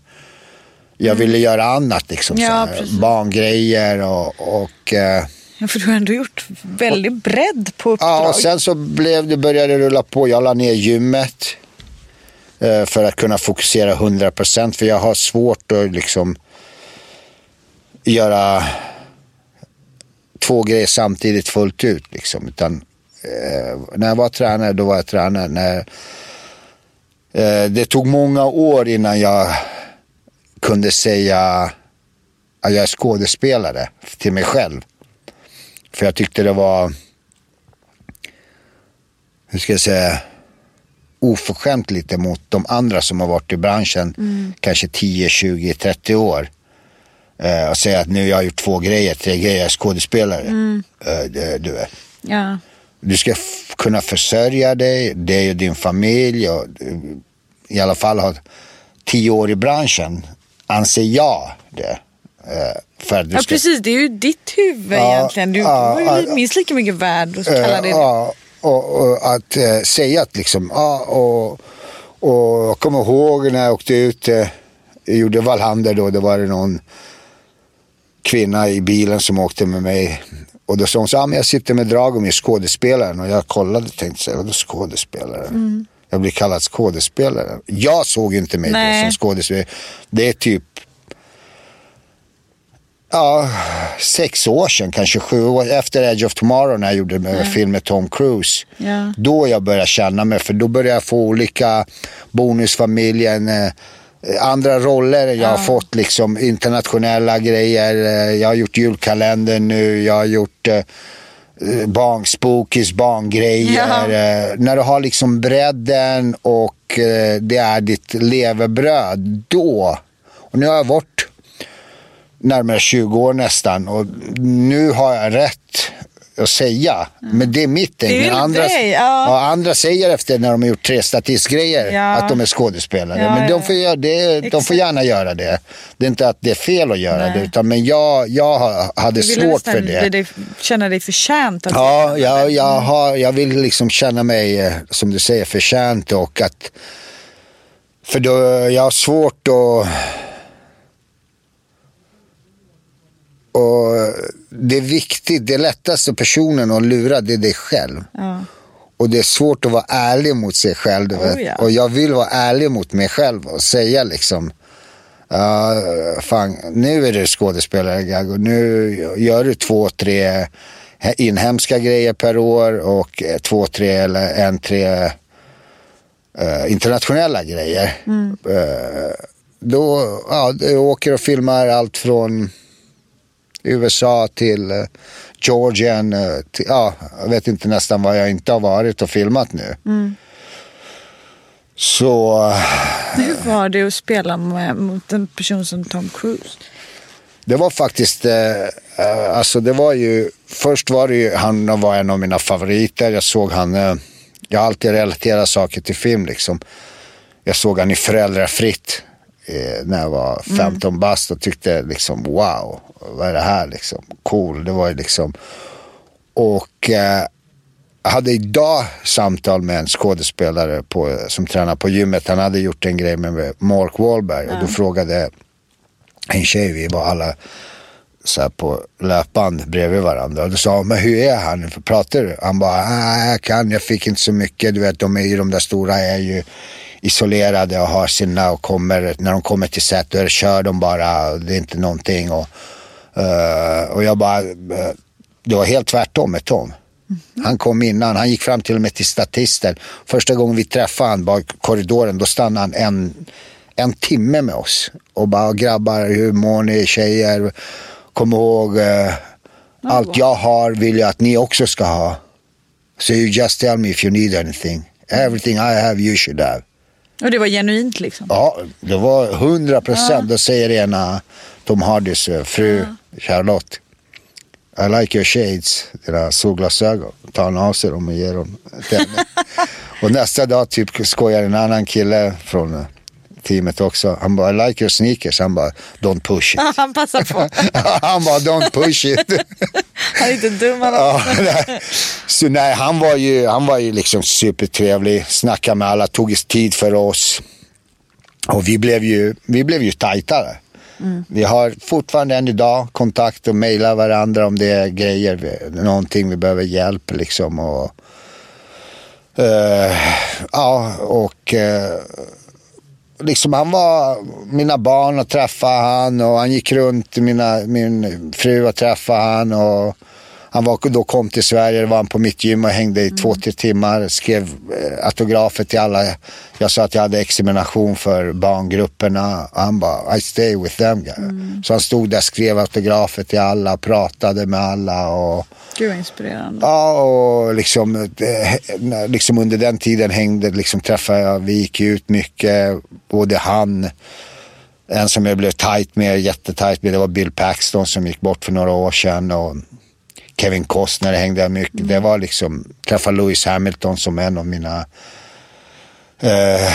Jag ville göra annat liksom. Ja, barngrejer och... och eh, Ja, för du har ändå gjort väldigt bredd på uppdrag. Ja, och sen så blev det, började det rulla på. Jag la ner gymmet eh, för att kunna fokusera 100% för jag har svårt att liksom göra två grejer samtidigt fullt ut. Liksom. Utan, eh, när jag var tränare, då var jag tränare. När, eh, det tog många år innan jag kunde säga att jag är skådespelare till mig själv. För jag tyckte det var, hur ska jag säga, oförskämt lite mot de andra som har varit i branschen kanske 10, 20, 30 år. Eh, och säga att nu jag har gjort två grejer, tre grejer, jag är skådespelare. Eh, det, du vet. Ja. Du ska kunna försörja dig, dig och din familj och eh, i alla fall ha tio år i branschen, anser jag det. Eh, för ja, precis. Det är ju ditt huvud Ja, egentligen. Du ja, var ju ja, minst lika mycket värd att kalla det Eh, Ja, och, och att eh, säga att liksom, ja, och, och jag kommer ihåg när jag åkte ut, eh, jag gjorde Valhander då, det var det någon kvinna i bilen som åkte med mig. Och då sa hon så ah, men jag sitter med Dragomir, skådespelaren. Och jag kollade och tänkte, så här, vadå skådespelare? Mm. Jag blir kallad skådespelare. Jag såg inte mig som skådespelare. Det är typ ja, sex år sedan, kanske sju år efter Edge of Tomorrow när jag gjorde en film med Tom Cruise. Ja. Då jag började känna mig, för då började jag få olika bonusfamiljen, eh, andra roller. Jag har fått liksom internationella grejer. Eh, Jag har gjort julkalendern nu. Jag har gjort eh, barn, spookies, barngrejer. Eh, När du har liksom bredden och eh, det är ditt levebröd, då. Och nu har jag varit närmare 20 år nästan och nu har jag rätt att säga. Men det är mitt väl andra, ja. ja, andra säger efter när de har gjort tre statistgrejer Ja. att de är skådespelare. Ja, men de får, det, de får gärna göra det. Det är inte att det är fel att göra Nej. det. Utan, men jag, jag hade Du svårt för det. bli dig- känna dig förtjänt. Att Ja, jag, jag, har, jag vill liksom känna mig, eh, som du säger, förtjänt och att... För då, jag har svårt att... Och det är viktigt, det lättaste personen att lura det är dig själv. Ja. Och det är svårt att vara ärlig mot sig själv. Oh, ja. Och jag vill vara ärlig mot mig själv och säga liksom. Ja, fan, nu är du skådespelare Gago. Nu gör du två, tre inhemska grejer per år och eh, två, tre eller en, tre eh, internationella grejer. Eh, då, ja, du åker och filmar allt från USA till uh, Georgien. eh, till, ja, jag vet inte nästan var jag inte har varit och filmat nu. Så Hur var det att spela med, mot en person som Tom Cruise? det var faktiskt, eh, eh, alltså det var ju, först var det ju, han var en av mina favoriter. Jag såg han, eh, jag har alltid relaterat saker till film liksom. Jag såg han i Föräldrafritt eh, när jag var 15 bast och tyckte liksom wow, vad är det här liksom? Cool, det var ju liksom. Och eh, jag hade idag samtal med en skådespelare på, som tränar på gymmet. Han hade gjort en grej med Mark Wahlberg och då frågade en tjej, vi var alla så här på löpband bredvid varandra. Och då sa hon, men hur är han? Pratar du? Han bara, ah, jag kan, jag fick inte så mycket. Du vet, de är ju, de där stora är ju isolerade och har sina och kommer, när de kommer till det- kör de bara, det är inte någonting. Och, eh, och jag bara, eh, det var helt tvärtom med Tom. Han kom innan, han gick fram till och med till statisten. Första gången vi träffade han bara korridoren, då stannade han en, en timme med oss. Och bara, grabbar, hur mår ni tjejer? Kom ihåg, eh, allt jag har vill jag att ni också ska ha. So you just tell me if you need anything. Everything I have you should have. Och det var genuint liksom? Ja, det var hundra procent. Då säger ena Tom Hardys eh, fru Charlotte. I like your shades, dina solglasögon. Tar han av sig dem och ger dem till henne. och nästa dag typ skojar en annan kille från eh, teamet också. Han bara, I like your sneakers. Han bara, don't push it. Han passar på. han bara, don't push it. Han är inte dum han Ja, nej. Så nej, han var ju, han var ju liksom supertrevlig, snackade med alla, tog tid för oss. Och vi blev ju, vi blev ju tajtare. Vi har fortfarande än idag kontakt och mejlar varandra om det är grejer, någonting vi behöver hjälp liksom. Och, eh, ja, och eh, liksom han var mina barn och träffade han och han gick runt mina, min fru och träffade han och han var, då kom till Sverige, då var han på mitt gym och hängde i två, tre timmar, skrev eh, autografer till alla. Jag sa att jag hade examination för barngrupperna och han bara, I stay with them. guy." Så han stod där, skrev autografer till alla, pratade med alla och Gud vad inspirerande. Ja, och liksom, eh, liksom under den tiden hängde, liksom träffade jag, vi gick ut mycket, både han, en som jag blev tight med, jättetajt med, det var Bill Paxton som gick bort för några år sedan och Kevin Costner hängde jag mycket. Det var liksom, träffade Lewis Hamilton som en av mina eh,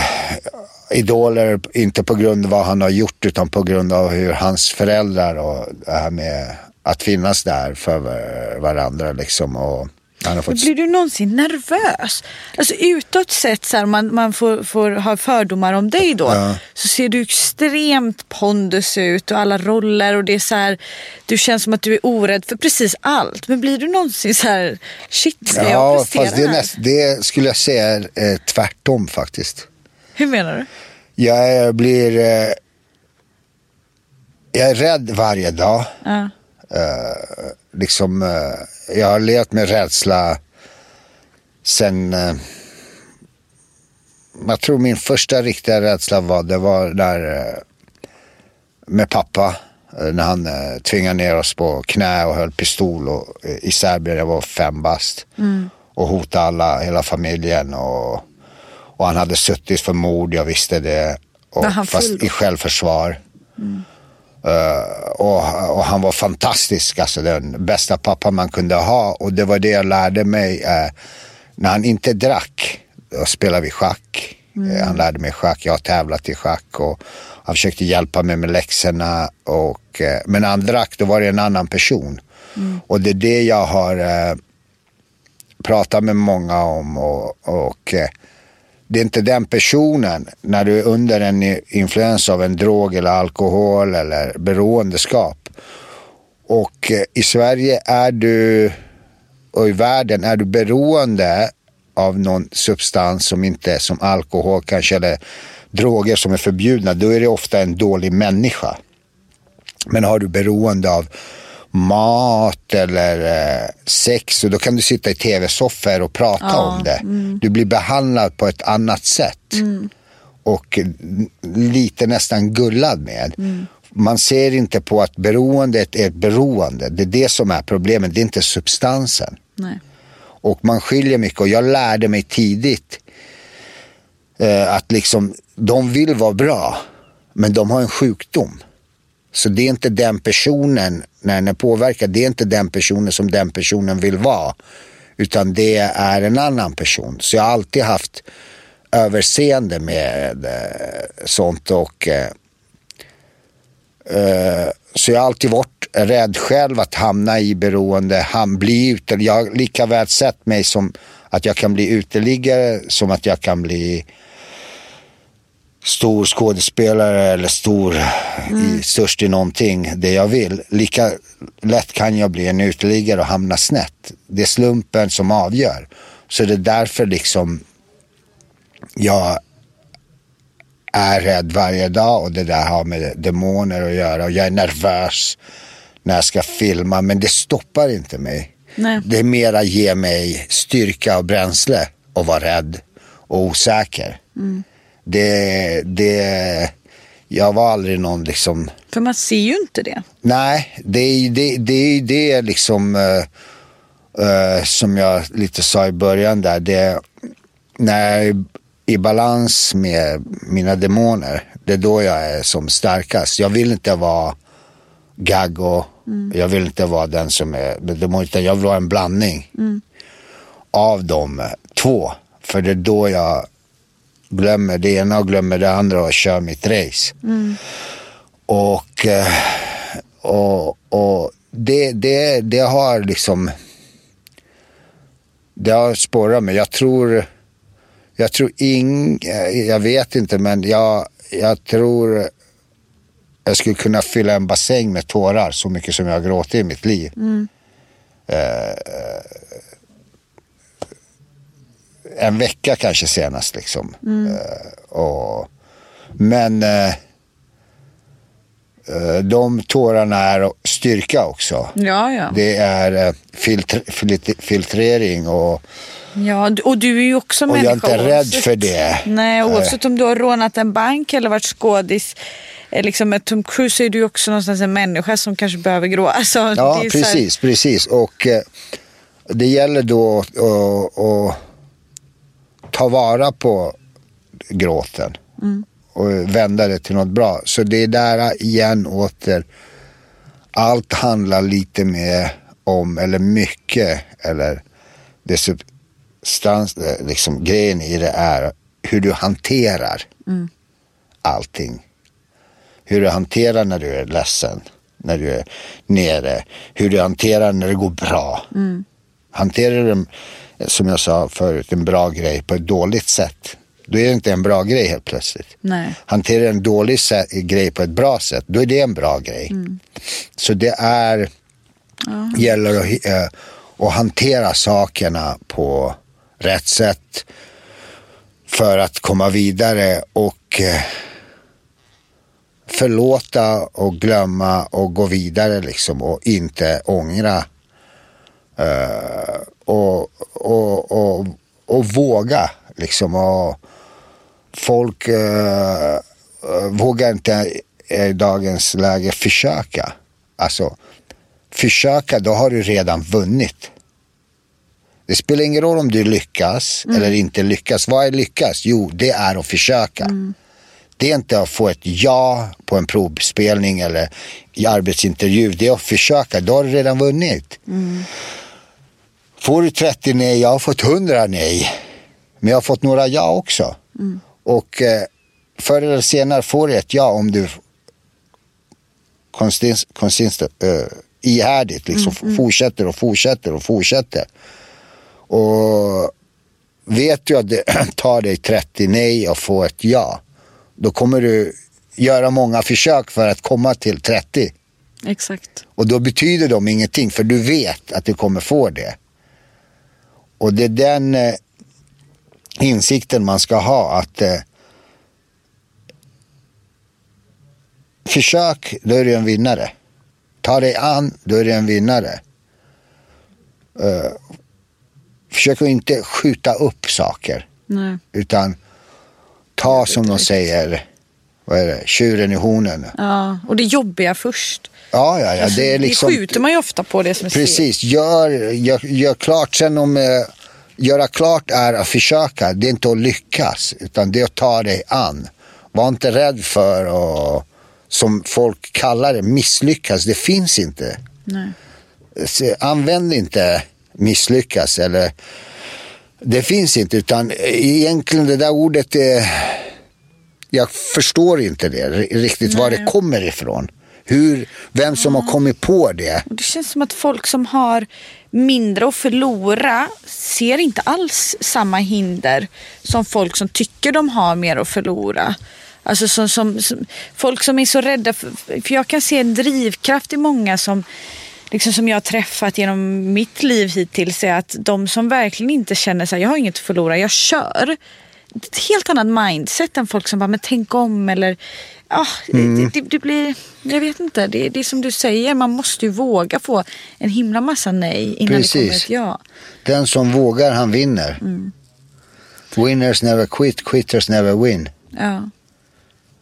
idoler, inte på grund av vad han har gjort utan på grund av hur hans föräldrar och det här med att finnas där för varandra liksom. Och fått... Blir du någonsin nervös? Alltså utåt sett, så här, man, man får, får ha fördomar om dig då, Ja. så ser du extremt pondus ut och alla roller och det är så här, du känns som att du är orädd för precis allt. Men blir du någonsin så här, shit ska jag Ja, prestera fast det, är näst, det skulle jag säga är eh, tvärtom faktiskt. Hur menar du? Jag är- blir... Eh, jag är rädd varje dag. Ja. Eh, liksom, eh, jag har levt med rädsla sen... Eh, jag tror min första riktiga rädsla var, det var där eh, med pappa. När han tvingade ner oss på knä och höll pistol och, i Serbien. Jag var fem bast. Och hotade alla, hela familjen. Och, och han hade suttit för mord, jag visste det. Och, fast i självförsvar. Eh, och, och han var fantastisk, alltså den bästa pappa man kunde ha. Och det var det jag lärde mig. eh, när han inte drack, då spelade vi schack. Eh, han lärde mig schack, jag har tävlat i schack. Och han försökte hjälpa mig med läxorna. Och, men när han drack, då var det en annan person. Och det är det jag har pratat med många om. Och, och det är inte den personen, när du är under en influens av en drog eller alkohol eller beroendeskap. Och eh, i Sverige är du, och i världen är du beroende av någon substans som inte är som alkohol kanske eller droger som är förbjudna, då är det ofta en dålig människa. Men har du beroende av mat eller eh, sex och då kan du sitta i tv-soffor och prata om det. Du blir behandlad på ett annat sätt. Och n- lite nästan gullad med. Man ser inte på att beroendet är ett beroende. Det är det som är problemet, det är inte substansen. Nej. Och man skiljer mycket och jag lärde mig tidigt eh, att liksom, de vill vara bra, men de har en sjukdom. Så det är inte den personen, när den är påverkad, det är inte den personen som den personen vill vara. Utan det är en annan person. Så jag har alltid haft överseende med eh, sånt och eh, eh, så jag har alltid varit rädd själv att hamna i beroende, han bli ute. Jag har lika väl sett mig som att jag kan bli uteliggare som att jag kan bli stor skådespelare eller stor, i, störst i någonting, det jag vill. Lika lätt kan jag bli en uteliggare och hamna snett. Det är slumpen som avgör. Så det är därför liksom jag är rädd varje dag och det där har med demoner att göra och jag är nervös när jag ska filma men det stoppar inte mig. Nej. Det är mera ge mig styrka och bränsle och vara rädd och osäker. Det, det, jag var aldrig någon liksom, För man ser ju inte det. nej, det är det, det, är det liksom eh, eh, som jag lite sa i början där. Det, när jag är i balans med mina demoner, det är då jag är som starkast. Jag vill inte vara gaggo, jag vill inte vara den som är demon, utan jag vill vara en blandning av de två. För det är då jag glömmer det ena och glömmer det andra och kör mitt race. Och, eh, och, och det, det, det har liksom det har spårat mig. Jag tror, jag tror ing, jag vet inte men jag, jag tror jag skulle kunna fylla en bassäng med tårar så mycket som jag har gråtit i mitt liv. Eh, en vecka kanske senast liksom. Eh, och, men eh, eh, de tårarna är styrka också. Ja, ja. Det är filtr filtrering och ja. Och du är ju också Och människa. jag är inte rädd för det. Nej, oavsett om du har rånat en bank eller varit skådis. Liksom med Tom Cruise är du också någonstans en människa som kanske behöver grå. Alltså, Ja, så här- precis, precis. Och det gäller då att ta vara på gråten och vända det till något bra. Så det är där igen åter, allt handlar lite mer om, eller mycket, eller det substans, eh, liksom grejen i det är hur du hanterar allting hur du hanterar när du är ledsen, när du är nere, hur du hanterar när det går bra. Hanterar du, som jag sa förut, en bra grej på ett dåligt sätt, då är det inte en bra grej helt plötsligt. Nej. Hanterar en dålig grej på ett bra sätt, då är det en bra grej. Så det är, gäller att, eh, att hantera sakerna på rätt sätt för att komma vidare och eh, förlåta och glömma och gå vidare liksom och inte ångra. Eh, och, och, och, och våga liksom och folk eh, vågar inte i dagens läge försöka. Alltså, försöka, då har du redan vunnit. Det spelar ingen roll om du lyckas eller inte lyckas. Vad är lyckas? Jo, det är att försöka. Det är inte att få ett ja på en provspelning eller i arbetsintervju. Det är att försöka. Då har du redan vunnit. Får du 30 nej, jag har fått 100 nej. Men jag har fått några ja också. Och eh, förr eller senare får du ett ja om du konstant, konstant, uh, ihärdigt liksom fortsätter och fortsätter och fortsätter. Och vet du att det tar dig 30 nej och få ett ja, då kommer du göra många försök för att komma till 30. Exakt. Och då betyder de ingenting för du vet att du kommer få det. Och det är den eh, insikten man ska ha att eh, försök, då är du en vinnare. Ta dig an, då är du en vinnare. Eh, försök att inte skjuta upp saker Nej. utan ta som de säger, vad är det, tjuren i hornen. Ja, och det jobbiga först. Ja, ja, ja. Det är liksom... skjuter man ju ofta på det som är. Precis, gör, gör, gör klart. Sen om eh, göra klart är att försöka, det är inte att lyckas, utan det är att ta dig an. Var inte rädd för att, som folk kallar det, misslyckas. Det finns inte. Nej. Använd inte misslyckas eller det finns inte utan egentligen det där ordet är, jag förstår inte det riktigt var det kommer ifrån. Hur, vem som har kommit på det. Det känns som att folk som har mindre att förlora ser inte alls samma hinder som folk som tycker de har mer att förlora. Alltså som, som, som, folk som är så rädda, för, för jag kan se en drivkraft i många som, liksom som jag har träffat genom mitt liv hittills är att de som verkligen inte känner så här, jag har inget att förlora, jag kör. Ett helt annat mindset än folk som bara, men tänk om eller Ja, det, det, det blir, jag vet inte, det, det är som du säger, man måste ju våga få en himla massa nej innan det kommer Precis. ett ja. Den som vågar han vinner. Winners never quit, quitters never win. Ja.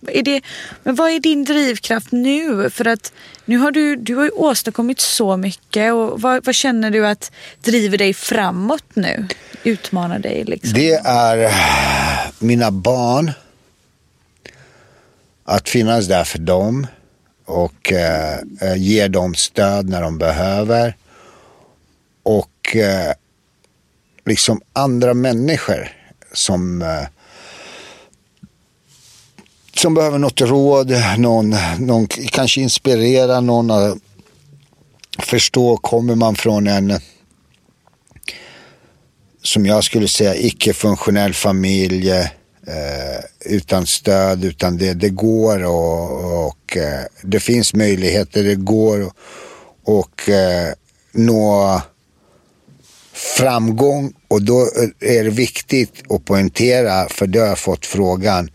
Är det, men vad är din drivkraft nu? För att nu har du, du har ju åstadkommit så mycket och vad, vad känner du att driver dig framåt nu? Utmanar dig liksom? Det är mina barn. Att finnas där för dem och eh, eh, ge dem stöd när de behöver. Och eh, liksom andra människor som eh, som behöver något råd, någon, någon kanske inspirera någon att förstå, kommer man från en som jag skulle säga icke-funktionell familj eh, eh, utan stöd, utan det, det går och, och eh, det finns möjligheter, det går och eh, nå framgång. Och då är det viktigt att poängtera, för det har jag fått frågan,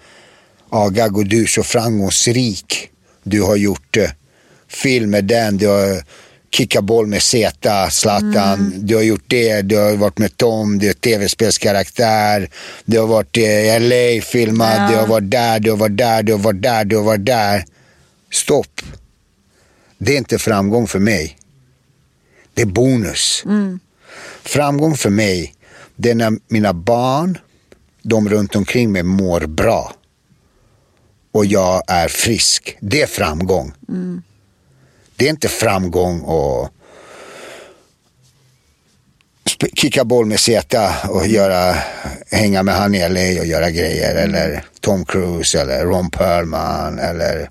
ja Gago du är så framgångsrik, du har gjort eh, film med den, du har kickat boll med Zeta, Zlatan, du har gjort det, du har varit med Tom, du är tv-spelskaraktär, du har varit i LA filmad, Ja. du har varit där, du har varit där, du har varit där, du har varit där. Stopp. Det är inte framgång för mig. Det är bonus. Framgång för mig, det är när mina barn, de runt omkring mig mår bra. Och jag är frisk. Det är framgång. Det är inte framgång och kicka boll med Zeta och göra, hänga med han i LA och göra grejer. Eller Tom Cruise eller Ron Perlman eller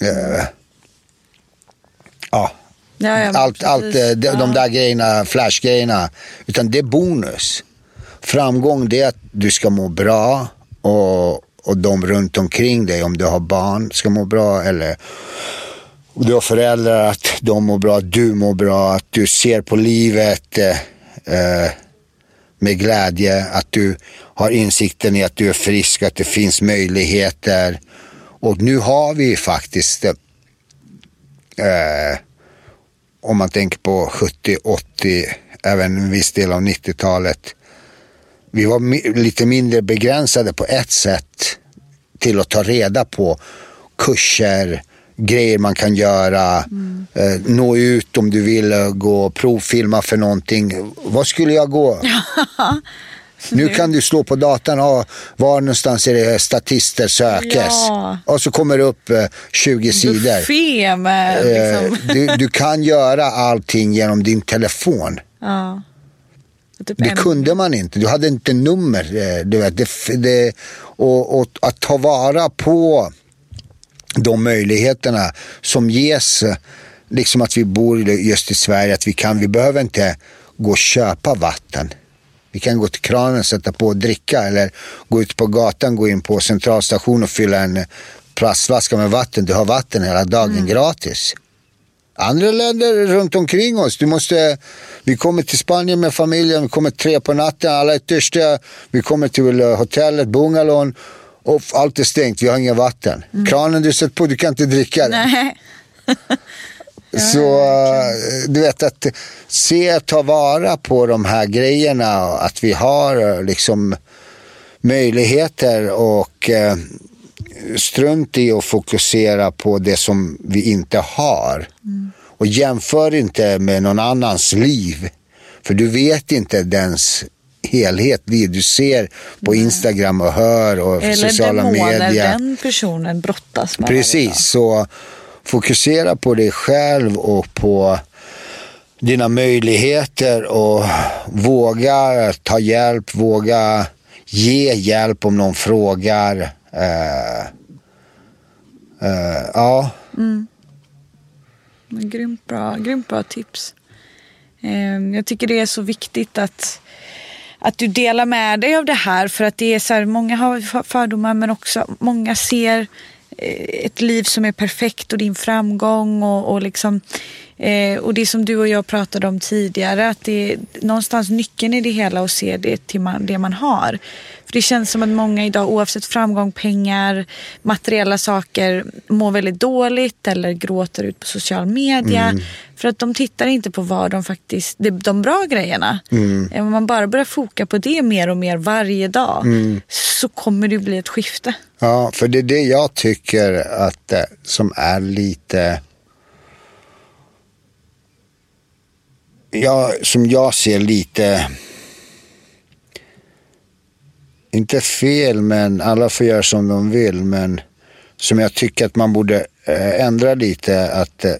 eh, ja, Ja, ja, allt, allt precis. eh, de, de där grejerna, flashgrejerna. Utan det är bonus. Framgång det är att du ska må bra och, och de runt omkring dig, om du har barn, ska må bra eller du har föräldrar, att de mår bra, att du mår bra, att du ser på livet eh, eh, med glädje, att du har insikten i att du är frisk, att det finns möjligheter. Och nu har vi faktiskt eh, eh, om man tänker på 70, 80, även en viss del av 90-talet. vi var mi- lite mindre begränsade på ett sätt till att ta reda på kurser, grejer man kan göra, eh, nå ut om du vill eh, gå och provfilma för någonting. Vad skulle jag gå? Nu kan du slå på datorn, ah, var någonstans är det statister sökes? Ja. Och så kommer det upp eh, 20 sidor. Buffé med Eh, liksom. du, du kan göra allting genom din telefon. ja. Typ Det kunde man inte. Du hade inte nummer. eh, Du vet, det, det, och, och att ta vara på de möjligheterna som ges, liksom att vi bor just i Sverige, att vi kan, vi behöver inte gå och köpa vatten. Vi kan gå till kranen, sätta på och dricka eller gå ut på gatan, gå in på centralstation och fylla en plastflaska med vatten. Du har vatten hela dagen gratis. Andra länder runt omkring oss, du måste, vi kommer till Spanien med familjen, vi kommer tre på natten, alla är törstiga, vi kommer till hotellet, bungalon och allt är stängt, vi har inget vatten. Kranen du sätter på, du kan inte dricka den. Så eh, du vet att se, ta vara på de här grejerna, och att vi har eh, liksom möjligheter och eh, strunt i att fokusera på det som vi inte har. Och jämför inte med någon annans liv. För du vet inte dens helhet, det du ser på Instagram och hör och Eller sociala demoner medier. den personen brottas med. Precis, så fokusera på dig själv och på dina möjligheter och våga ta hjälp, våga ge hjälp om någon frågar. Eh, eh, ja, Men Grymt bra, grymt bra tips. Eh, Jag tycker det är så viktigt att, att du delar med dig av det här. För att det är så här, många har fördomar men också många ser eh, ett liv som är perfekt och din framgång och, och liksom eh, och det som du och jag pratade om tidigare att det är någonstans nyckeln i det hela att se det till man, det man har. För det känns som att många idag oavsett framgång, pengar, materiella saker mår väldigt dåligt eller gråter ut på social media. För att de tittar inte på vad de faktiskt, de, de bra grejerna. Eh, Om man bara börjar foka på det mer och mer varje dag så kommer det bli ett skifte. ja, för det är det jag tycker att eh, som är lite ja, som jag ser lite inte fel, men alla får göra som de vill. Men som jag tycker att man borde eh, ändra lite. Att eh,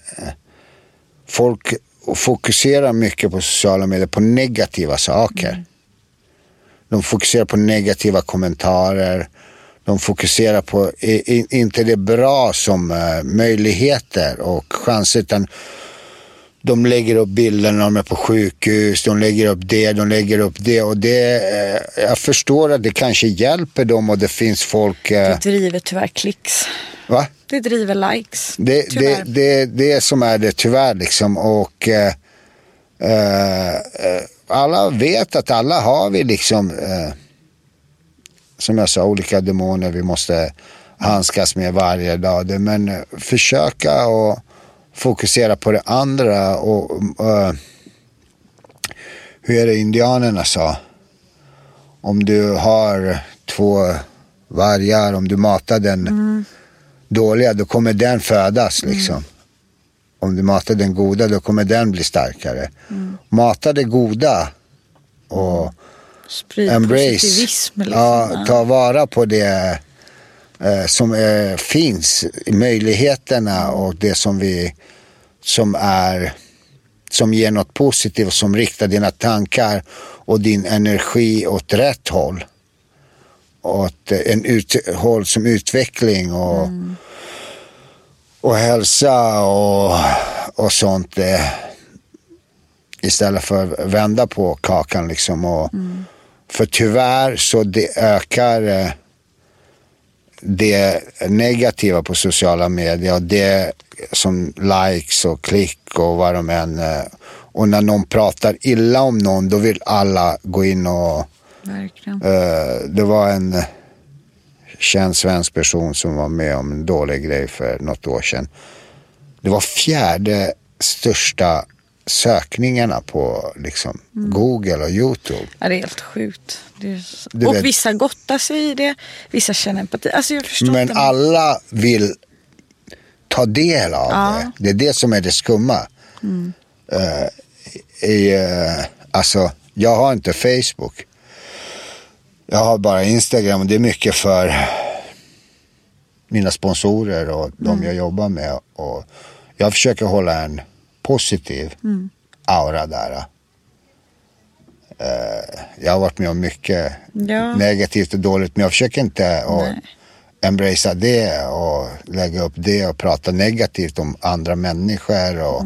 folk fokuserar mycket på sociala medier på negativa saker. De fokuserar på negativa kommentarer. De fokuserar på inte det bra som eh, möjligheter och chanser. Utan de lägger upp bilder när de är på sjukhus, de lägger upp det, de lägger upp det. Och det eh, jag förstår att det kanske hjälper dem och det finns folk... Eh, Det driver tyvärr klicks. va? Det driver likes. Det, det, tyvärr. det, det som är det tyvärr liksom. Och eh, eh, alla vet att alla har vi liksom, eh, som jag sa, olika demoner vi måste handskas med varje dag. Det- Men eh, försöka och fokusera på det andra och eh, hur är det indianerna sa? Om du har två vargar, om du matar den dåliga, då kommer den födas liksom. Om du matar den goda, då kommer den bli starkare. Mata det goda och Sprid embrace. Liksom. Ja, ta vara på det Eh, som eh, finns, möjligheterna och det som vi, som är, som ger något positivt, som riktar dina tankar och din energi åt rätt håll. Åt eh, en ut, håll som utveckling och, och hälsa och, och sånt. Eh, istället för att vända på kakan liksom. Och, För tyvärr så det ökar eh, det negativa på sociala medier och det som likes och klick och vad de än. eh, Och när någon pratar illa om någon då vill alla gå in och Verkligen. Eh, det var en känd svensk person som var med om en dålig grej för något år sedan. Det var fjärde största sökningarna på liksom, Google och YouTube. Ja, det är helt sjukt. Är Och vet- vissa gottar sig i det, vissa känner empati. Alltså jag förstår Men inte. alla vill ta del av Ja. det. Det är det som är det skumma. Eh, i, eh, alltså, jag har inte Facebook. Jag har bara Instagram och det är mycket för mina sponsorer och de jag jobbar med. Och jag försöker hålla en positiv aura där. Eh, jag har varit med om mycket Ja. negativt och dåligt men jag försöker inte att embracea det och lägga upp det och prata negativt om andra människor. Och,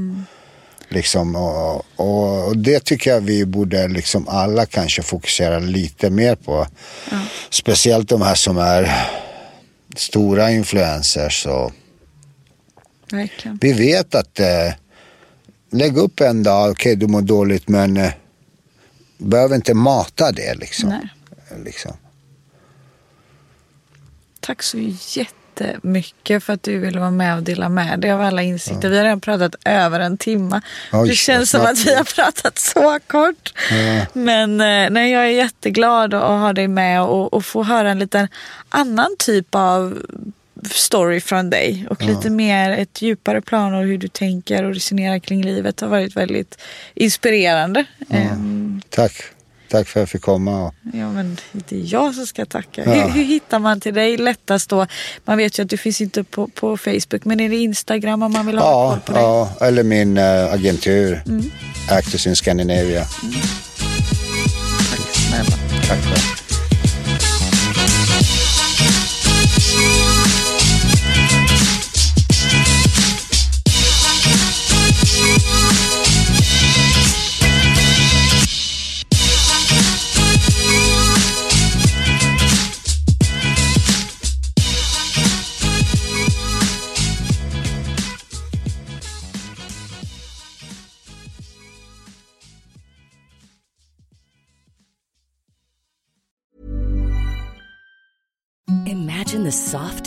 liksom, och, och, och det tycker jag vi borde liksom alla kanske fokusera lite mer på. Speciellt de här som är stora influencers. Och Verkligen. vi vet att eh, lägg upp en dag, okej du mår dåligt men eh, behöver inte mata det liksom. Nej. liksom. Tack så jättemycket för att du ville vara med och dela med dig av alla insikter. Vi har redan pratat över en timme. Oj, det känns som att vi har pratat så kort. Men eh, nej, jag är jätteglad att ha dig med och, och få höra en liten annan typ av story från dig och lite mer ett djupare plan och hur du tänker och resonerar kring livet har varit väldigt inspirerande. Ehm, Tack. Tack för att jag fick komma. Ja, men det är jag som ska tacka. Ja. Hur, hur hittar man till dig lättast då? Man vet ju att du finns inte på, på Facebook, men är det Instagram om man vill ha ja, koll på dig? ja, eller min eh, agentur. Actors in Scandinavia. Tack snälla. Tack själv.